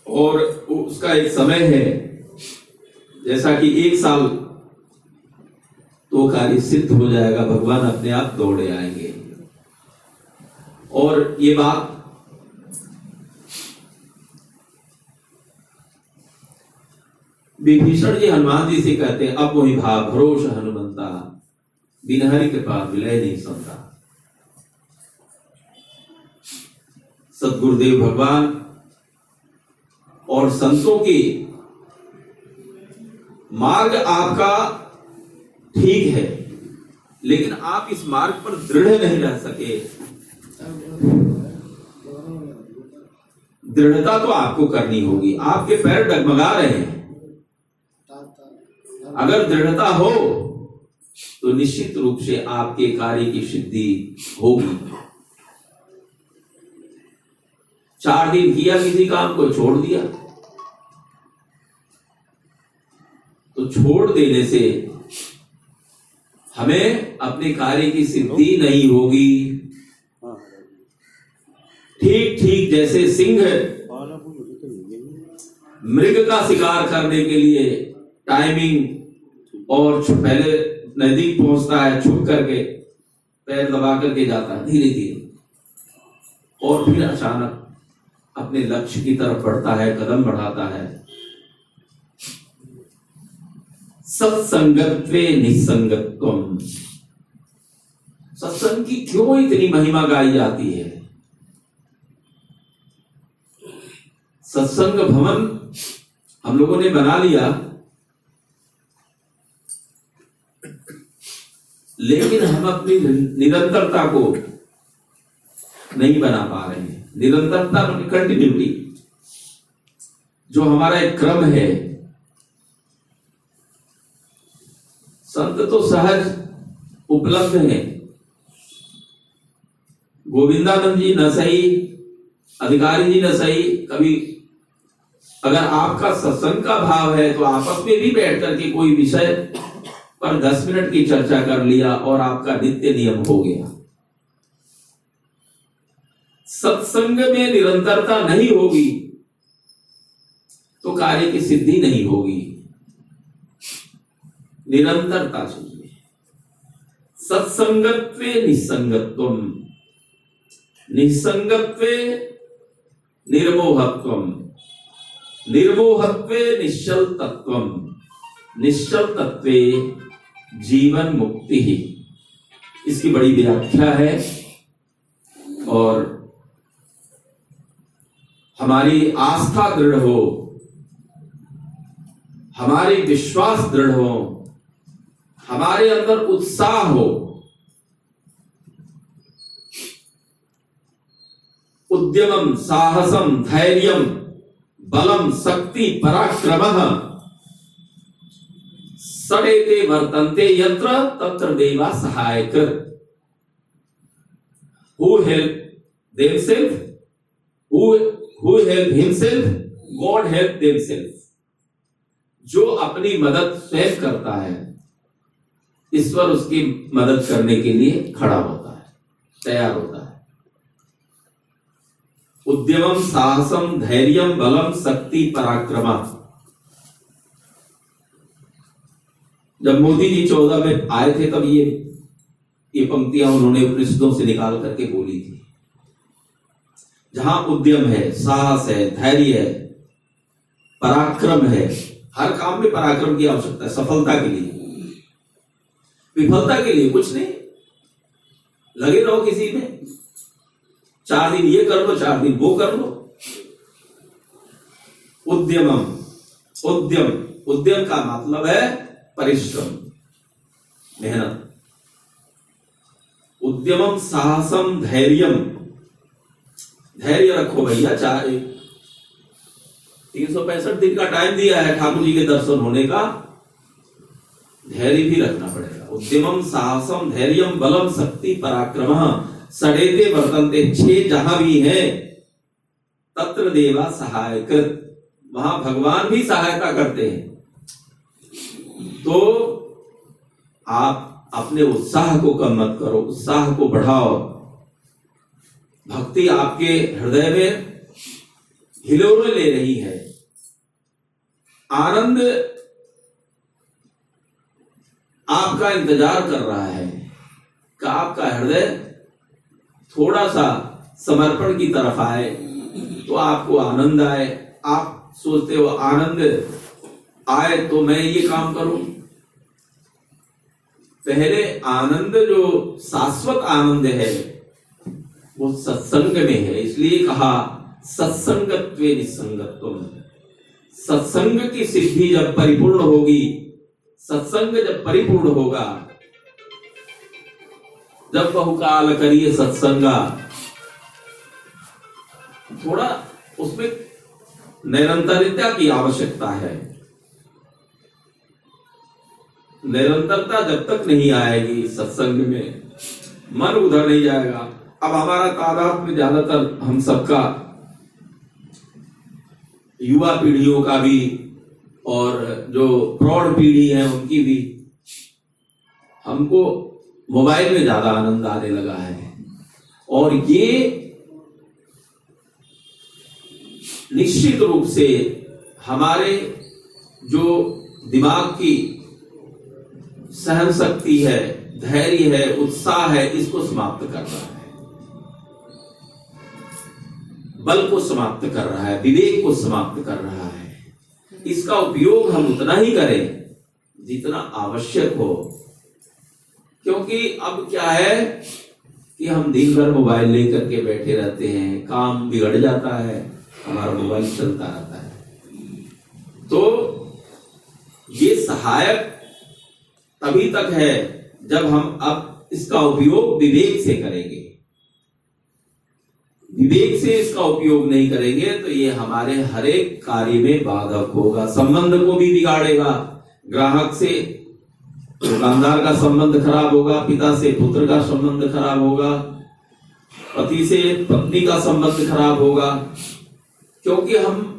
और उसका एक समय है। जैसा कि एक साल तो कार्य सिद्ध हो जाएगा, भगवान अपने आप दौड़े आएँगे। और ये बात विभीषण जी हनुमान जी से कहते हैं भाव भरोस हनुमंता बिना हरि कृपा विलय नहीं सुनता सदगुरुदेव भगवान और संतों के मार्ग आपका ठीक है, लेकिन आप इस मार्ग पर दृढ़ नहीं रह सके। दृढ़ता तो आपको करनी होगी। आपके पैर डगमगा रहे हैं। अगर दृढ़ता हो तो निश्चित रूप से आपके कार्य की सिद्धि होगी। चार दिन किया, किसी काम को छोड़ दिया। तो छोड़ देने से हमें अपने कार्य की सिद्धि नहीं होगी। ठीक ठीक जैसे सिंह मृग का शिकार करने के लिए टाइमिंग और पहले नज़दीक पहुँचता है, छुप करके पैर दबा करके जाता है, धीरे धीरे। और फिर अचानक अपने लक्ष्य की तरफ़ बढ़ता है, कदम बढ़ाता है। सत्संगत्वे निसंगत्वम। सत्संग की क्यों इतनी महिमा गाई जाती है? सत्संग भवन हम लोगों ने बना लिया। लेकिन हम अपनी निरंतरता को नहीं बना पा रहे हैं। निरंतरता कंटिन्यूटी जो हमारा एक क्रम है। संत तो सहज उपलब्ध है। गोविंदानंद जी न सही, अधिकारी जी न सही, कभी अगर आपका सत्संग का भाव है तो आपस में भी बैठ करके कोई विषय पर दस मिनट की चर्चा कर लिया और आपका नित्य नियम हो गया। सत्संग में निरंतरता नहीं होगी तो कार्य की सिद्धि नहीं होगी। निरंतरता चाहिए। सत्संगत्व निसंगत्वम। निसंगत्वे निर्मोहत्व निर्मोहत्वे निश्चल तत्व निश्चल तत्वे जीवन मुक्ति ही। इसकी बड़ी व्याख्या है और हमारी आस्था दृढ़ हो, हमारे विश्वास दृढ़ हो, हमारे अंदर उत्साह हो उद्यमम साहसम धैर्यम बलम, शक्ति, पराक्रम सड़ेते वर्तन्ते यत्र तत्र देवा सहायक। Who जो अपनी मदद स्वयं करता है, ईश्वर उसकी मदद करने के लिए खड़ा होता है, तैयार होता है। उद्यमम साहसम धैर्यम बलम, शक्ति पराक्रमा जब मोदी जी चौदह में आए थे तब ये ये पंक्तियाँ उन्होंने उपनिषदों से निकाल करके बोली थी। जहाँ उद्यम है, साहस है, धैर्य है, पराक्रम है, हर काम में पराक्रम की आवश्यकता है, सफलता के लिए। विफलता के लिए कुछ नहीं। लगे रहो किसी में। चार दिन ये कर लो, चार दिन वो कर लो। उद्यमम, उद्यम उद्यम का मतलब है परिश्रम, मेहनत। उद्यमम साहसम धैर्यम धैर्य रखो भैया, चाहे। तीन सौ पैंसठ दिन का टाइम दिया है ठाकुर जी के दर्शन होने का। धैर्य भी रखना पड़ेगा। उद्यमम साहसम धैर्यम बलम, शक्ति, पराक्रम। सड़ेते वर्तनते छे जहाँ भी है, तत्र देवा सहायक वहाँ भगवान भी सहायता करते हैं। तो आप अपने उत्साह को कम मत करो, उत्साह को बढ़ाओ। भक्ति आपके हृदय में हिलोरे ले रही है। आनंद आपका इंतज़ार कर रहा है। कि आपका हृदय थोड़ा सा समर्पण की तरफ़ आए तो आपको आनंद आए। आप सोचते हो, आनंद आए तो मैं ये काम करूँ? पहले आनंद, जो शाश्वत आनंद है, वो सत्संग में है। इसलिए कहा, सत्संगत्व निसंगत्व सत्संग की सिद्धि जब परिपूर्ण होगी, सत्संग जब परिपूर्ण होगा, जब बहुकाल करिए सत्संगा, थोड़ा उसमें निरंतरता की आवश्यकता है। निरंतरता जब तक नहीं आएगी सत्संग में, मन उधर नहीं जाएगा। अब हमारा तादाद में ज़्यादातर हम सबका युवा पीढ़ियों का भी और जो प्रौढ़ पीढ़ी है उनकी भी, हमको मोबाइल में ज़्यादा आनंद आने लगा है। और ये निश्चित रूप से हमारे जो दिमाग की सहन शक्ति है, धैर्य है, उत्साह है, इसको समाप्त कर रहा है। बल को समाप्त कर रहा है, विवेक को समाप्त कर रहा है। इसका उपयोग हम उतना ही करें जितना आवश्यक हो। क्योंकि अब क्या है कि हम दिन भर मोबाइल लेकर के बैठे रहते हैं, काम बिगड़ जाता है, हमारा मोबाइल चलता रहता है। तो ये सहायक तभी तक है जब हम अब इसका उपयोग विवेक से करेंगे। विवेक से इसका उपयोग नहीं करेंगे तो ये हमारे हर एक कार्य में बाधक होगा, संबंध को भी बिगाड़ेगा। ग्राहक से दुकानदार का संबंध खराब होगा, पिता से पुत्र का संबंध खराब होगा, पति से पत्नी का संबंध खराब होगा, क्योंकि हम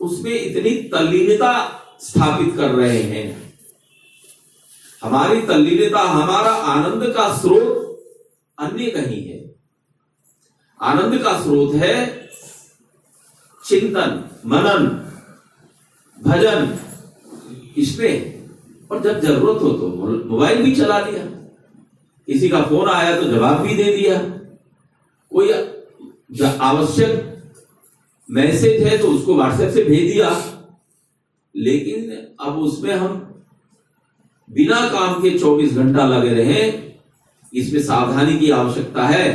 उसमें इतनी तल्लीनता स्थापित कर रहे हैं। हमारी तल्लीनता, हमारा आनंद का स्रोत अन्य कहीं है। आनंद का स्रोत है चिंतन, मनन, भजन, इसमें। और जब ज़रूरत हो तो मोबाइल भी चला दिया। किसी का फ़ोन आया तो जवाब भी दे दिया। कोई आवश्यक मैसेज है तो उसको व्हाट्सएप से भेज दिया। लेकिन अब उसमें हम बिना काम के 24 घंटा लगे रहे, इसमें सावधानी की आवश्यकता है।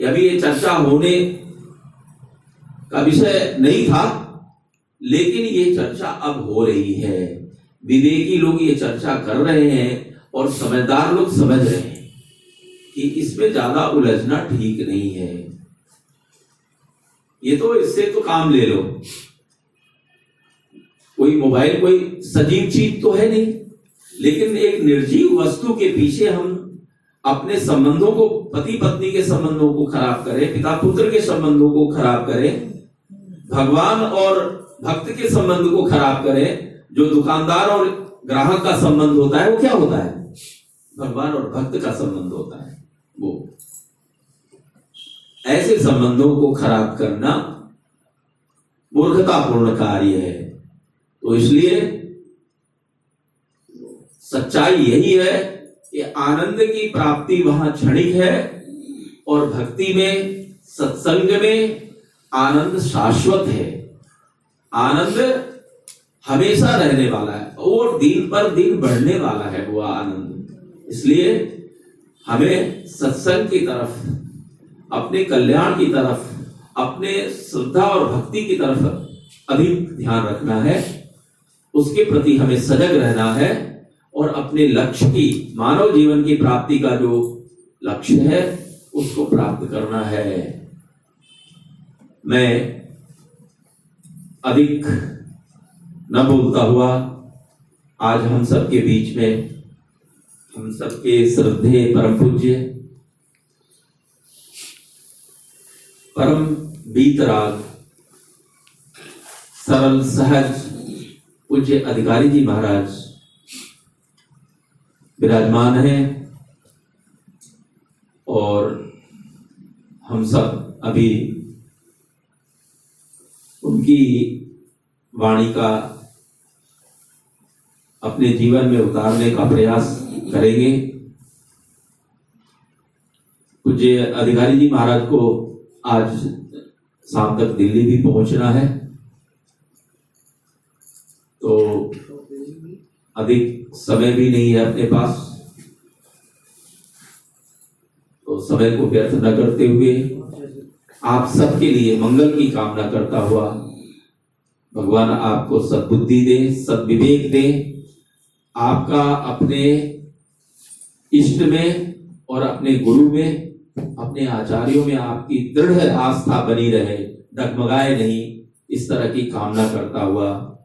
अभी ये चर्चा होने का विषय नहीं था, लेकिन ये चर्चा अब हो रही है। विवेकी लोग ये चर्चा कर रहे हैं और समझदार लोग समझ रहे हैं कि इसमें ज़्यादा उलझना ठीक नहीं है। ये तो इससे तो काम ले लो। कोई मोबाइल, कोई सजीव चीज़ तो है नहीं। लेकिन एक निर्जीव वस्तु के पीछे हम अपने संबंधों को, पति पत्नी के संबंधों को खराब करें, पिता पुत्र के संबंधों को खराब करें, भगवान और भक्त के संबंध को खराब करें, जो दुकानदार और ग्राहक का संबंध होता है, वो क्या होता है? भगवान और भक्त का संबंध होता है, वो। ऐसे संबंधों को खराब करना मूर्खतापूर्ण कार्य है। तो इसलिए सच्चाई यही है कि आनंद की प्राप्ति वहाँ क्षणिक है और भक्ति में, सत्संग में आनंद शाश्वत है। आनंद हमेशा रहने वाला है और दिन पर दिन बढ़ने वाला है वो आनंद। इसलिए हमें सत्संग की तरफ़, अपने कल्याण की तरफ़, अपने श्रद्धा और भक्ति की तरफ़ अधिक ध्यान रखना है। उसके प्रति हमें सजग रहना है। और अपने लक्ष्य की, मानव जीवन की प्राप्ति का जो लक्ष्य है, उसको प्राप्त करना है। मैं अधिक न बोलता हुआ आज हम सबके बीच में, हम सबके श्रद्धे परम पूज्य, परम बीतराग, सरल, सहज, पूज्य अधिकारी जी महाराज विराजमान हैं और हम सब अभी उनकी वाणी का अपने जीवन में उतारने का प्रयास करेंगे। पूज्य अधिकारी जी महाराज को आज शाम तक दिल्ली भी पहुँचना है। अधिक समय भी नहीं है अपने पास। तो समय को व्यर्थ न करते हुए आप सबके लिए मंगल की कामना करता हुआ भगवान आपको सद्बुद्धि दे, सद्विवेक दे। आपका अपने इष्ट में और अपने गुरु में, अपने आचार्यों में आपकी दृढ़ आस्था बनी रहे, डगमगाए नहीं, इस तरह की कामना करता हुआ।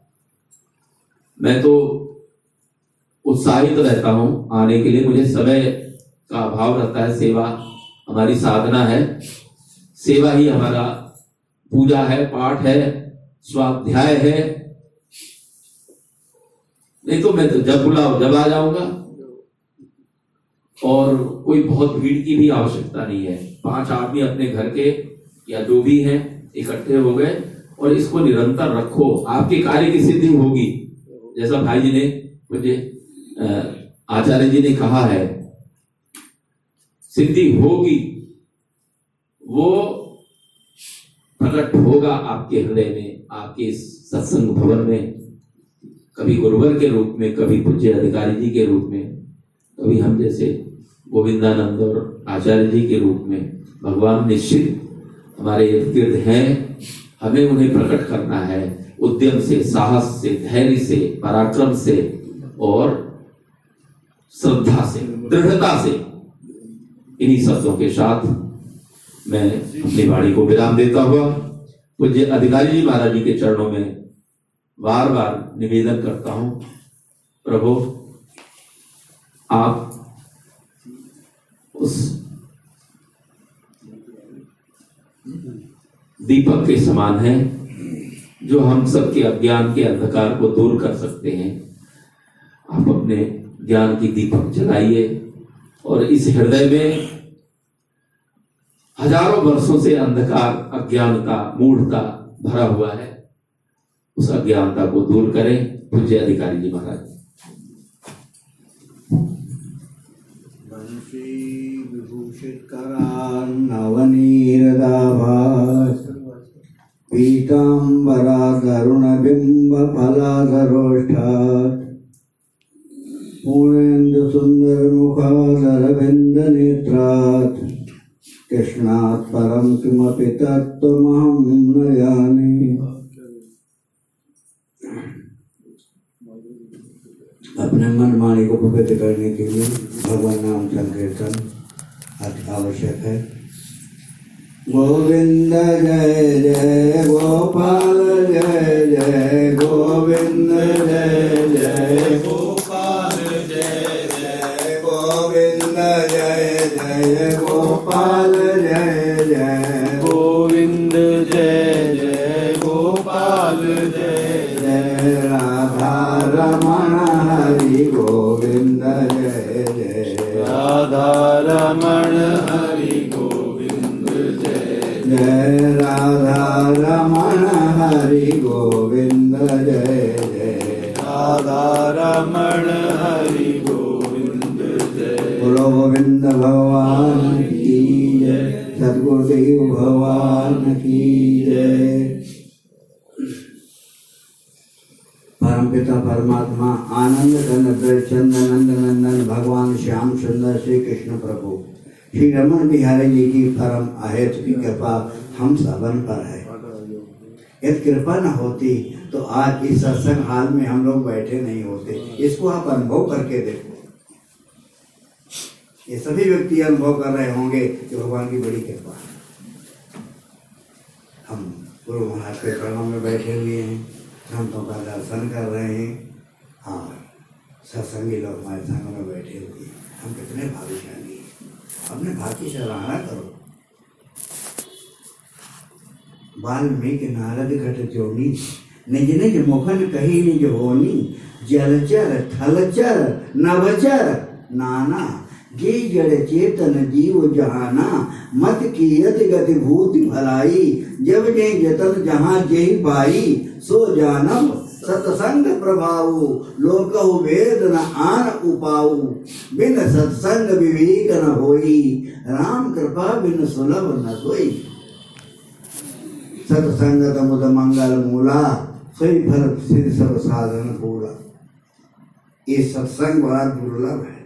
मैं तो उत्साहित रहता हूँ। आने के लिए मुझे समय का अभाव रहता है। सेवा हमारी साधना है। सेवा ही हमारा पूजा है, पाठ है, स्वाध्याय है। नहीं तो मैं तो जब बुलाओ जब आ जाऊँगा। और कोई बहुत भीड़ की भी आवश्यकता नहीं है। पाँच आदमी अपने घर के या जो भी हैं, इकट्ठे हो गए और इसको निरंतर रखो। आपके कार्य की सिद्धि होगी। जैसा भाई जी ने मुझे आचार्य जी ने कहा है, सिद्धि होगी, वो प्रकट होगा आपके हृदय में, आपके सत्संग भवन में, कभी गुरुवर के रूप में, कभी पूज्य अधिकारी जी के रूप में, कभी हम जैसे गोविंदानंद और आचार्य जी के रूप में, भगवान निश्चित हमारे इर्द हैं, हमें उन्हें प्रकट करना है, उद्यम से, साहस से, धैर्य से, पराक्रम से, और श्रद्धा से, दृढ़ता से इन्हीं शब्दों के साथ मैं अपनी वाणी को विराम देता हुआ पूज्य अधिकारी जी महाराज जी के चरणों में बार बार निवेदन करता हूँ, प्रभु, आप उस दीपक के समान हैं, जो हम सबके अज्ञान के अंधकार को दूर कर सकते हैं। आप अपने ज्ञान की दीपक जलाइए। और इस हृदय में हज़ारों वर्षों से अंधकार, अज्ञानता मूढ़ता भरा हुआ है। उस अज्ञानता को दूर करें, पूज्य अधिकारी जी महाराज। वंशी विभूषित करान्नवनीरदाभास पीताम्बरा तरुणबिम्ब फलाधरोष्ठात् पूर्णेन्दु सुन्दर मुखादरविन्द नेत्रात् कृष्णात् परं किमपि तत्त्वमहं न जाने अपने मन वाणी को पवित्र करने के लिए भगवान नाम संकीर्तन अति आवश्यक है। गोविंद जय जय गोपाल, जय जय गोविंद, जय। ഗോപാല ജയ ജയ ഗോവിന്ദ ജയ ജയ ഗോപാല ജയ ജയ രാധാ രമണ ഹരി ഗോവിന്ദ ജയ ജയ രാധാ രമണ ഹരി ഗോവിന്ദ ജയ ജയ രാധാ രമണ ഹരി ഗോവിന്ദ ജയ ജയ രാധാ രമണ गोविंद भगवान की जय। सदगुरुदेव भगवान की जय। परम पिता परमात्मा, आनंद घन चंद नंद नंदन भगवान श्याम सुंदर श्री कृष्ण प्रभु। श्री रमन बिहारी जी की परम अहेत की कृपा हम सबन पर है। यदि कृपा न होती तो आज इस सत्संग हाल में हम लोग बैठे नहीं होते। इसको आप अनुभव करके देखो। ये सभी व्यक्ति अनुभव कर रहे होंगे कि भगवान की बड़ी कृपा है। हम गुरु महाराज के चरणों में बैठे हुए हैं संतों का दर्शन कर रहे हैं, और सत्संगी लोग हमारे संग में बैठे हुए हैं। हम कितने भाग्यशाली हैं। अपने भाग्य सराहना करो। वाल्मीकि नारद घट जोनी, निज निज मोहन कही निज होनी जलचर थलचर नवचर नाना जे जड़ चेतन जीव जहाना, मत कीयत गति भूति भलाई। जब जे जतन जहाँ जेहि पाई, सो जानम सत्संग प्रभाऊ। लोकहु वेद न आन उपाऊ। बिन सत्संग विवेक न होई। राम कृपा बिन सुलभ न सोई। सत्संगत मुद मंगल मूला, सोई फल सिद्ध सब साधन पूरा। ये सत्संग बड़ा दुर्लभ है।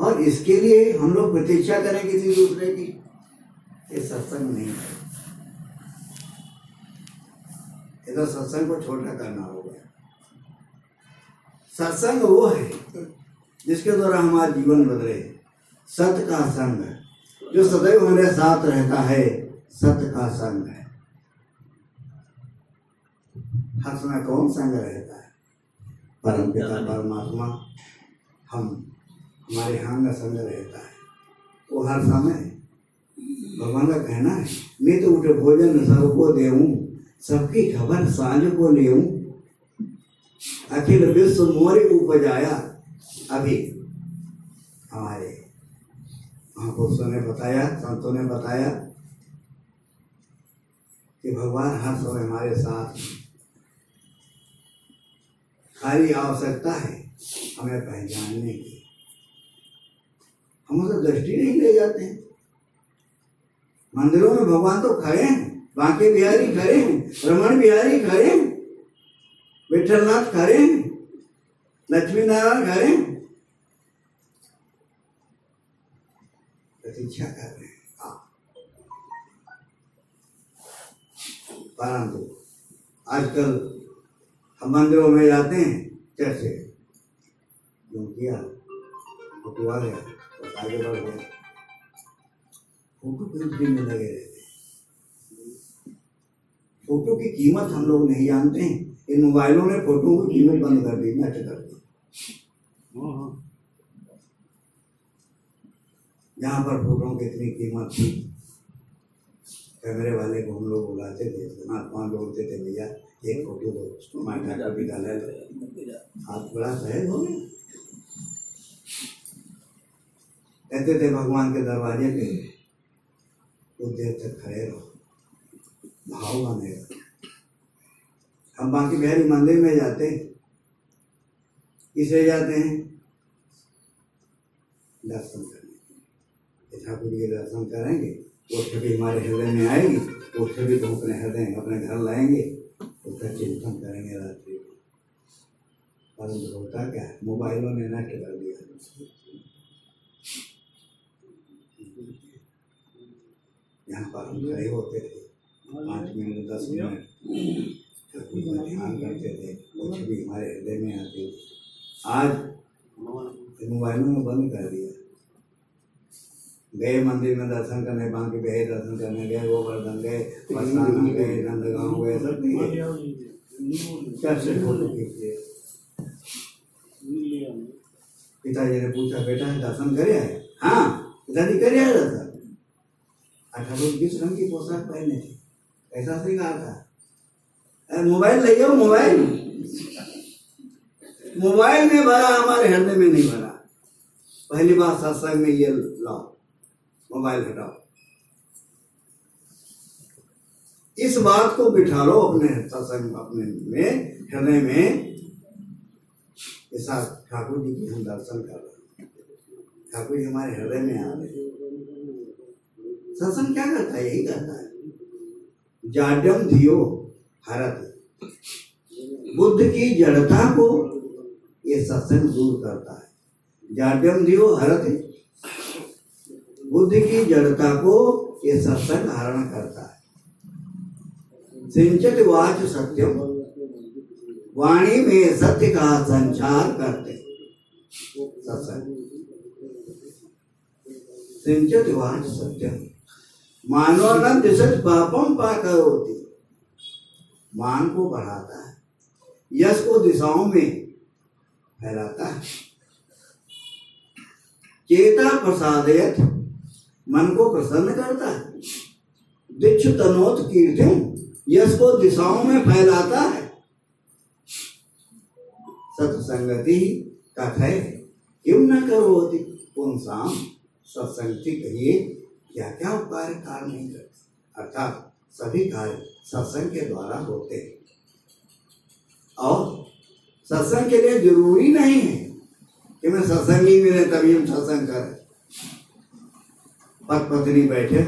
और इसके लिए हम लोग प्रतीक्षा करें किसी दूसरे की। ये सत्संग नहीं है। ये तो सत्संग को छोटा करना होगा। सत्संग वो है जिसके द्वारा हमारा जीवन बदले। सत्य का संग जो सदैव हमारे साथ रहता है सत्य का संग है। समय कौन संग रहता है? परम पिता, परमात्मा, हम। हमारे यहाँ का संग रहता है। वो हर समय भगवान का कहना है, मैं तो उठे भोजन सबको देऊं, सबकी खबर साँझ को लेऊं। अखिल विश्व मोरी उपजाया अभी। हमारे महापुरुषों ने बताया, संतों ने बताया कि भगवान हर समय हमारे साथ खाली आवश्यकता है हमें पहचानने की। हम उसे दृष्टि नहीं ले जाते। हैं मंदिरों में भगवान तो खड़े हैं, बांके बिहारी खड़े हैं रमण बिहारी खड़े हैं, विठलनाथ खड़े हैं लक्ष्मी नारायण खड़े हैं। प्रतीक्षा कर रहे हैं आजकल हम मंदिरों में जाते हैं, चर्च से जो आगे बढ़ गया फ़ोटो प्रिंट में लगे रहते फ़ोटो की कीमत हम लोग नहीं जानते हैं। इन मोबाइलों ने फ़ोटो की कीमत बंद कर दी, नष्ट कर दी। जहाँ पर फ़ोटो की इतनी कीमत थी, कैमरे वाले को हम लोग बुलाते थे महात्मा बोलते थे, भैया, एक फ़ोटो दो टमाटर का भी डाला हाथ बड़ा सहज हो गया। कहते थे, भगवान के दरवाजे पे कुछ देर तक खड़े रहो। भाव बनेगा हम बाकी बिहारी मंदिर में जाते हैं। किसे जाते हैं? दर्शन करने। ठाकुर के दर्शन करेंगे वो छवि हमारे हृदय में आएगी वो छवि को अपने हृदय, अपने घर लाएँगे, उसका चिंतन करेंगे रात्रि परंतु होता क्या है? मोबाइलों ने नष्ट कर दिया। यहाँ पर हम खड़े होते थे। पाँच मिनट दस मिनट ठाकुर का ध्यान करते थे। वो छवि हमारे हृदय में आती थी। आज मोबाइलों में बंद कर दिया। गए मंदिर में दर्शन करने बांके गए दर्शन करने गए गोवर्धन गए बरसाना गए नंदगांव गए सब नहीं चर्च से फ़ोटो खींच पिताजी ने पूछा बेटा दर्शन करे आए? हाँ पिताजी करे आए दर्शन। अठारह किस रंग की पोशाक पहने थे, ऐसा श्रृंगार था? अरे मोबाइल ले जाओ, मोबाइल। मोबाइल में भरा, हमारे हृदय में नहीं भरा। पहली बार सत्संग में ये लाओ, मोबाइल हटाओ। इस बात को बिठा लो अपने सत्संग अपने में हृदय में। ऐसा ठाकुर जी की हम दर्शन कर रहे हैं। ठाकुर जी हमारे हृदय में आ रहे हैं। सत्संग क्या करता है? यही करता है। जाड्यम धियो हरत। बुद्ध की जड़ता को ये सत्संग दूर करता है। जाड्यम धियो हरत। बुद्ध की जड़ता को ये सत्संग हरण करता है। सिंचित वाच सत्यम। वाणी में सत्य का संचार करते सत्संग। सिंचत वाच सत्यम। मानवानंद दिशत पापम पाक होती मान को बढ़ाता है, यश को दिशाओं में फैलाता है। चेता प्रसादयत मन को प्रसन्न करता है। दिक्ष तनोत कीर्तिम यश को दिशाओं में फैलाता है। सत्संगति कथय क्यों न करोति? पुंसाम सत्संगति कहिए। क्या क्या उपकार कार्य नहीं करते? अर्थात, सभी कार्य सत्संग के द्वारा होते हैं। और सत्संग के लिए ज़रूरी नहीं है कि मैं सत्संग ही मिले तभी हम सत्संग करें पत पत्नी बैठे।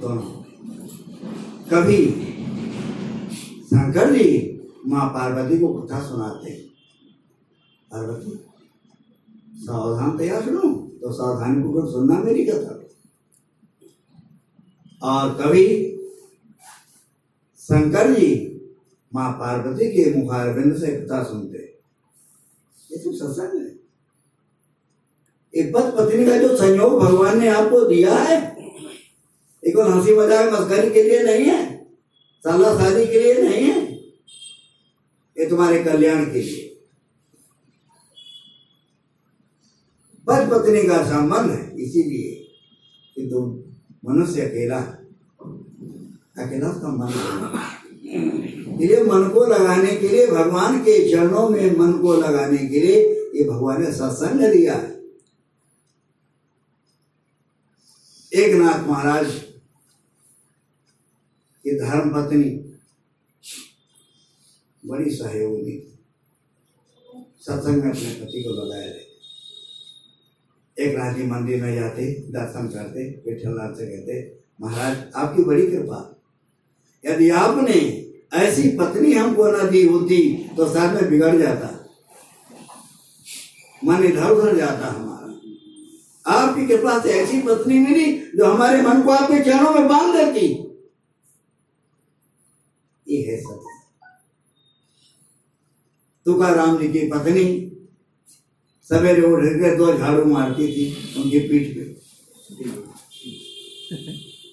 दोनों। कभी शंकर जी माँ पार्वती को कथा सुनाते हैं। पार्वती सावधान तैयार सुनो तो सावधानी पूर्वक सुनना मेरी कथा। और कभी शंकर जी माँ पार्वती के मुखारबिंद से कथा सुनते ये तो सत्संग है। एक पत पत्नी का जो संयोग भगवान ने आपको दिया है एक और हँसी मज़ाक मस्करी के लिए नहीं है साला शादी के लिए नहीं है। ये तुम्हारे कल्याण के लिए। पति पत्नी का संबंध है, इसीलिए कि तुम मनुष्य अकेला अकेला मन इसलिए मन को लगाने के लिए, भगवान के चरणों में मन को लगाने के लिए ये भगवान ने सत्संग दिया है। एक नाथ महाराज की धर्म पत्नी बड़ी सहयोगी सत्संग अपने पति को लगाया रहे एक रात जी मंदिर में जाते, दर्शन करते विठलनाथ से कहते, महाराज, आपकी बड़ी कृपा। यदि आपने ऐसी पत्नी हमको न दी होती तो शायद में बिगड़ जाता। मन इधर उधर जाता हमारा। आपकी कृपा से ऐसी पत्नी मिली, जो हमारे मन को आपके चरणों में बाँध देती। ये है सत्य। तुकाराम जी की पत्नी सवेरे उठ के दो झाड़ू मारती थी, उनकी पीठ पे।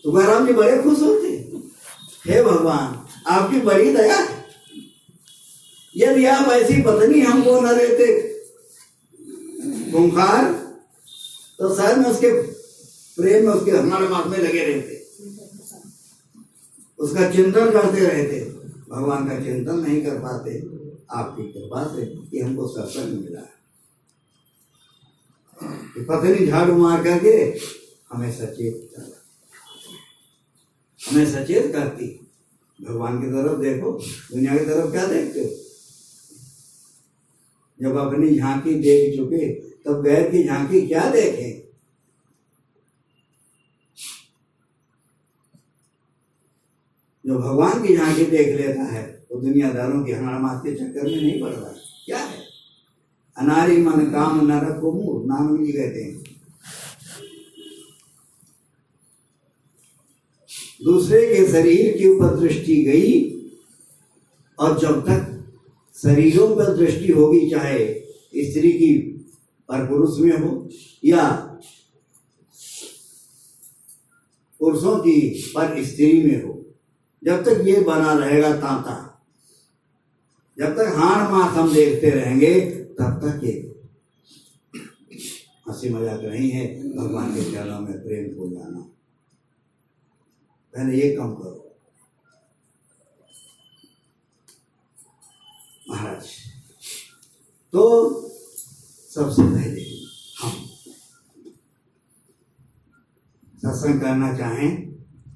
तुकाराम जी बड़े खुश होते। हे भगवान, आपकी बड़ी दया यदि आप ऐसी पत्नी हमको न देते खूंखार तो शायद में उसके प्रेम में उसके हमारे माथ में लगे रहते। उसका चिंतन करते रहते। भगवान का चिंतन नहीं कर पाते। आपकी कृपा से ये हमको सत्संग मिला। है पत्नी झाड़ू मार करके हमें सचेत कर हमें सचेत करती। भगवान की तरफ़ देखो, दुनिया की तरफ़ क्या देखते हो? जब अपनी झांकी देख चुके, तब गैर की झांकी क्या देखे? जो भगवान की झांकी देख लेता है, वो तो दुनियादारों की हमारा के चक्कर में नहीं पड़ रहा। क्या है? मूर नाम जी कहते हैं। दूसरे के शरीर के ऊपर दृष्टि गई, और जब तक शरीरों पर दृष्टि होगी, चाहे स्त्री की पर पुरुष में हो, या पुरुषों की पर स्त्री में हो, जब तक ये बना रहेगा तांता। जब तक हार मास हम देखते रहेंगे तक ये हँसी मज़ाक नहीं है, भगवान के चरणों में प्रेम को जाना। पहले ये काम करो। महाराज तो सबसे पहले हम सत्संग करना चाहें,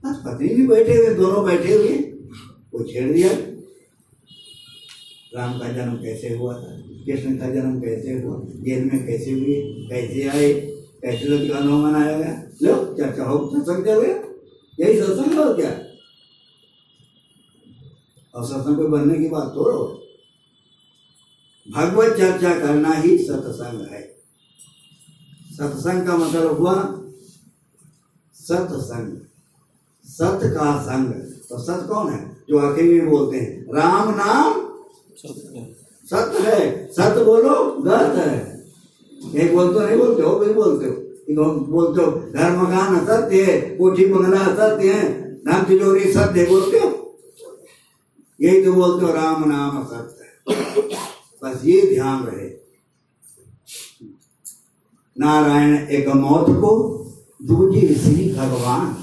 बस पत्नी भी बैठे हुए, दोनों बैठे हुए, वो छेड़ दिया। राम का जन्म कैसे हुआ था? कृष्ण का जन्म कैसे हुआ? जेल में कैसे हुए? कैसे आए? कैसे लोग का नाम मनाया गया? लो, चर्चा हो, सत्संग गया? यही सत्संग हो क्या? और सत्संग कोई बनने की बात तोड़ो भगवत चर्चा करना ही सत्संग है। सत्संग का मतलब हुआ सत्संग। सत का संग। तो सत कौन है? जो आखिर में बोलते हैं, राम नाम सत्य है। सत्य बोलो, गलत है। एक बोलते नहीं बोलते हो भी बोलते हो। बोलते हो घर मकान सत्य है, कोठी बंगला सत्य है, नाम तिजोरी सत्य बोलते हो? यही तो बोलते हो, राम नाम असत्य है। बस ये ध्यान रहे। नारायण एक मौत को, दूजी श्री भगवान।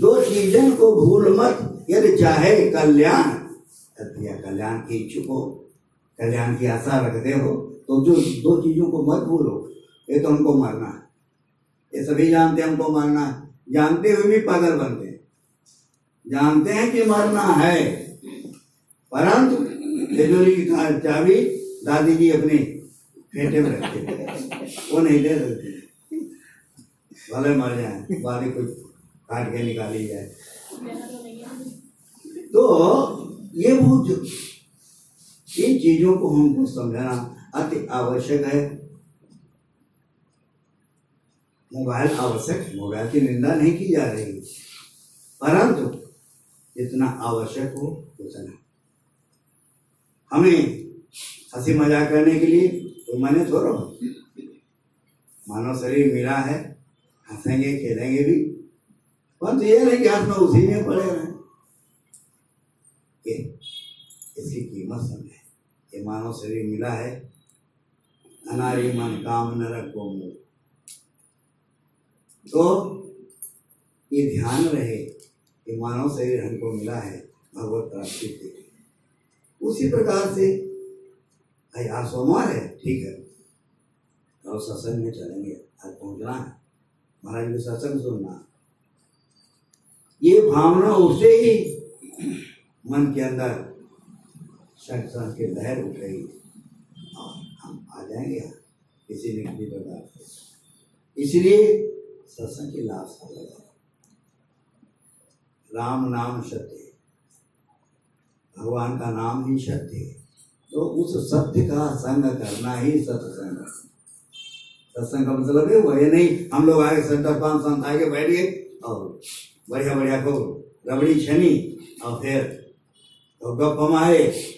दो चीज़ों को भूल मत, यदि चाहे कल्याण। या कल्याण की इच्छुक हो कल्याण की आशा रखते हो तो जो दो चीज़ों को मत भूलो, ये तो हमको मरना है। ये सभी जानते हैं हमको मरना है। जानते हुए भी पागल बनते हैं जानते हैं कि मरना है। परंतु, तिजोरी की चाबी दादी जी अपने फेंटे में रखते। वो नहीं दे सकते। भले मर जाए बारी कुछ काट के निकाली जाए। तो ये बहुत इन चीज़ों को हमको समझना अति आवश्यक है। मोबाइल आवश्यक, मोबाइल की निंदा नहीं की जा रही परंतु जितना आवश्यक हो, उतना। हमें हँसी मज़ाक करने के लिए तो मैंने थोड़ा मानव शरीर मिला है, हंसेंगे, खेलेंगे भी। परंतु ये नहीं कि हाथ में उसी में पड़े रहें। इसकी कीमत समझे ये मानव शरीर मिला है। अनारी मन, काम, नरक को मुँह। तो ये ध्यान रहे कि मानव शरीर हमको मिला है, भगवत प्राप्ति के लिए। उसी प्रकार से आज सोमवार है, ठीक है। और सत्संग में चलेंगे, आज पहुँचना है। महाराज को सत्संग सुनना ये भावना उसे ही मन के अंदर संसार के लहर उठ रही और हम आ जाएँगे किसी न किसी प्रकार से। इसलिए सत्संग की लगा राम नाम सत्य भगवान का नाम ही सत्य है। तो उस सत्य का संग करना ही सत्संग सत्संग का मतलब है ये नहीं, हम लोग आगे सत्तर पाँच संत आगे बैठ गए और बढ़िया बढ़िया को रबड़ी छनी, और फिर तो गप तो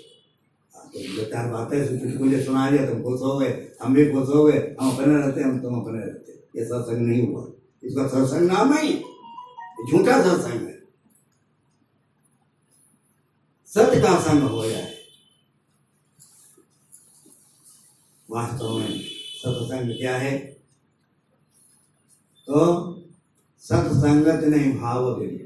दो चार बातें चुटकुले सुना दिया तुम खुश हो गए, हम भी खुश हो गए, हम अपने रहते हम तुम अपने रहते ये सत्संग नहीं हुआ। इसका सत्संग नाम नहीं झूठा सत्संग है। सत्य का संग हो जाए वास्तव में सत्संग क्या है? तो सत्संगत नहीं, भाव विनिमय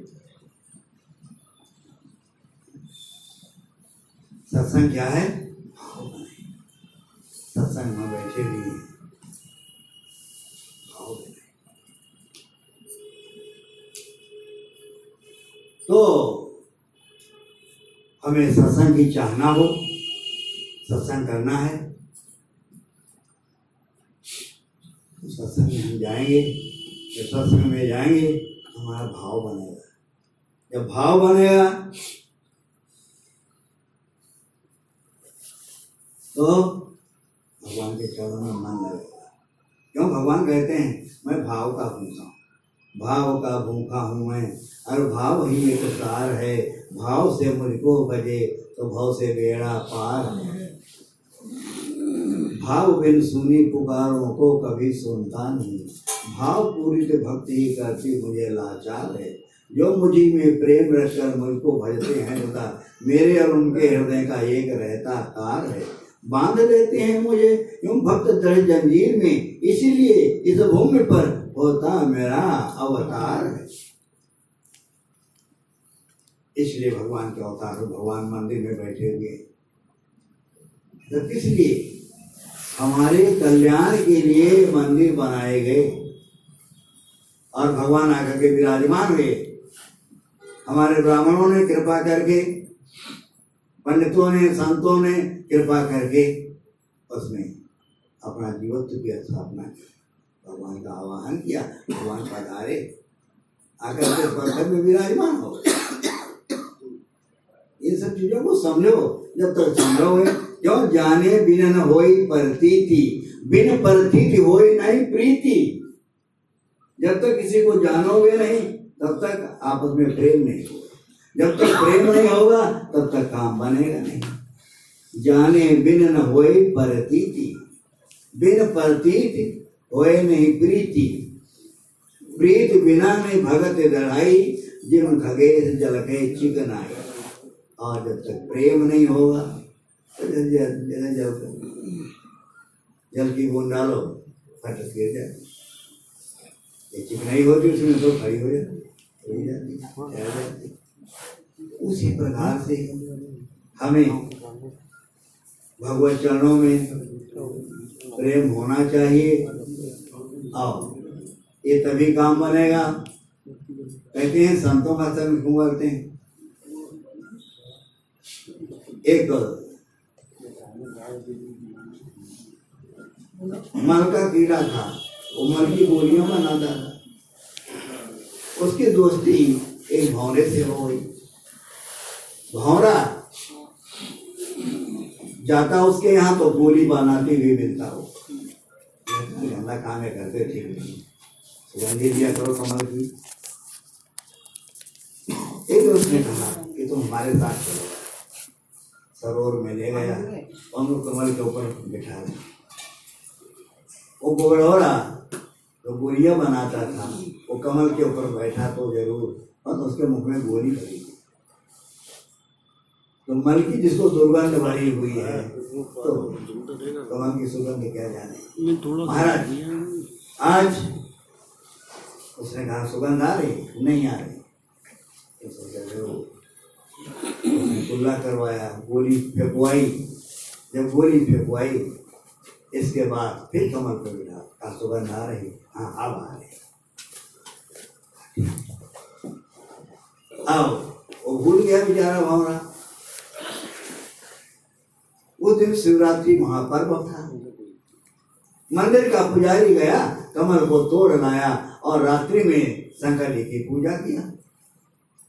सत्संग क्या है? सत्संग में बैठे भी हैं। तो हमें सत्संग की चाहना हो, सत्संग करना है। सत्संग में हम जाएँगे, जब सत्संग में जाएँगे तो हमारा भाव बनेगा। जब भाव बनेगा तो भगवान के चरणों में मन लगेगा क्यों? भगवान कहते हैं, मैं भाव का भूखा हूँ। भाव का भूखा हूँ मैं। और भाव ही एक सार है। भाव से मुझको बजे तो भाव से बेड़ा पार है। भाव बिन सुनी पुकारों को कभी सुनता नहीं। भाव पूरी तो भक्ति ही करती मुझे लाचार है। जो मुझी में प्रेम रखकर मुझको भजते हैं मेरे और उनके हृदय का एक रहता कार है। बाँध लेते हैं मुझे, यूँ भक्त दृढ़ जंजीर में। इसीलिए इस भूमि पर होता मेरा अवतार है। इसलिए भगवान के अवतार भगवान मंदिर में बैठे हुए। तो किस हमारे कल्याण के लिए मंदिर बनाए गए। और भगवान आकर के विराजमान हुए। हमारे ब्राह्मणों ने कृपा करके पंडितों ने, संतों ने कृपा करके उसमें अपना जीवत्व की स्थापना की। भगवान का आवाहन किया, भगवान पधारे। आकर के स्पर्धक में विराजमान हो इन सब चीज़ों को समझो। जब तक समझोगे क्यों जाने बिन न होई प्रतीति, बिन प्रतीति हो नहीं प्रीति। जब तक किसी को जानोगे नहीं, तब तक आपस में प्रेम नहीं होगा। जब तक प्रेम नहीं होगा, तब तक काम बनेगा नहीं। जाने बिन न होए प्रतीति। बिन प्रतीति होए नहीं प्रीति। प्रीत बिना नहीं भगत दढ़ाई, जिम खगेश जलके चिकन आई और जब तक प्रेम नहीं होगा तो जल जल जल जल जल की बूंद डालो, फटक गिर जाए चिकनाई होती उसमें तो खड़ी हो जाती हो। जाती उसी प्रकार से हमें भगवत चरणों में प्रेम होना चाहिए। और ये तभी काम बनेगा। कहते हैं, संतों का संग क्यों करते हैं? एक मल का कीड़ा था, वो मल की गोलियाँ बनाता था। उसकी दोस्ती एक भौरे से हो गई भौरा जाता उसके यहाँ तो गोली बनाते हुए मिलता हो गंदा काम है करते ठीक नहीं सुगंधी दिया करो कमल की एक उसने कहा कि तुम हमारे साथ चलो सरोवर में ले गया और कमल के ऊपर बिठा दिया वो गोबड़ोरा जो गोलियाँ बनाता था वो कमल के ऊपर बैठा तो ज़रूर और तो उसके मुख में गोली पड़ी तो मल की जिसको दुर्गंध भरी हुई है तो कमल की सुगंध क्या जाने। महाराज आज उसने कहा सुगंध आ रही? नहीं आ रही। तो उसने कुल्ला करवाया गोली फेंकवाई जब गोली फेंकवाई इसके बाद फिर कमल पर बिठा का सुगंध आ रही? हाँ अब आ रही आओ। वो भूल गया बेचारा भावना उस दिन शिवरात्रि महापर्व था। मंदिर का पुजारी गया, कमल को तोड़ लाया और रात्रि में शंकर जी की पूजा किया।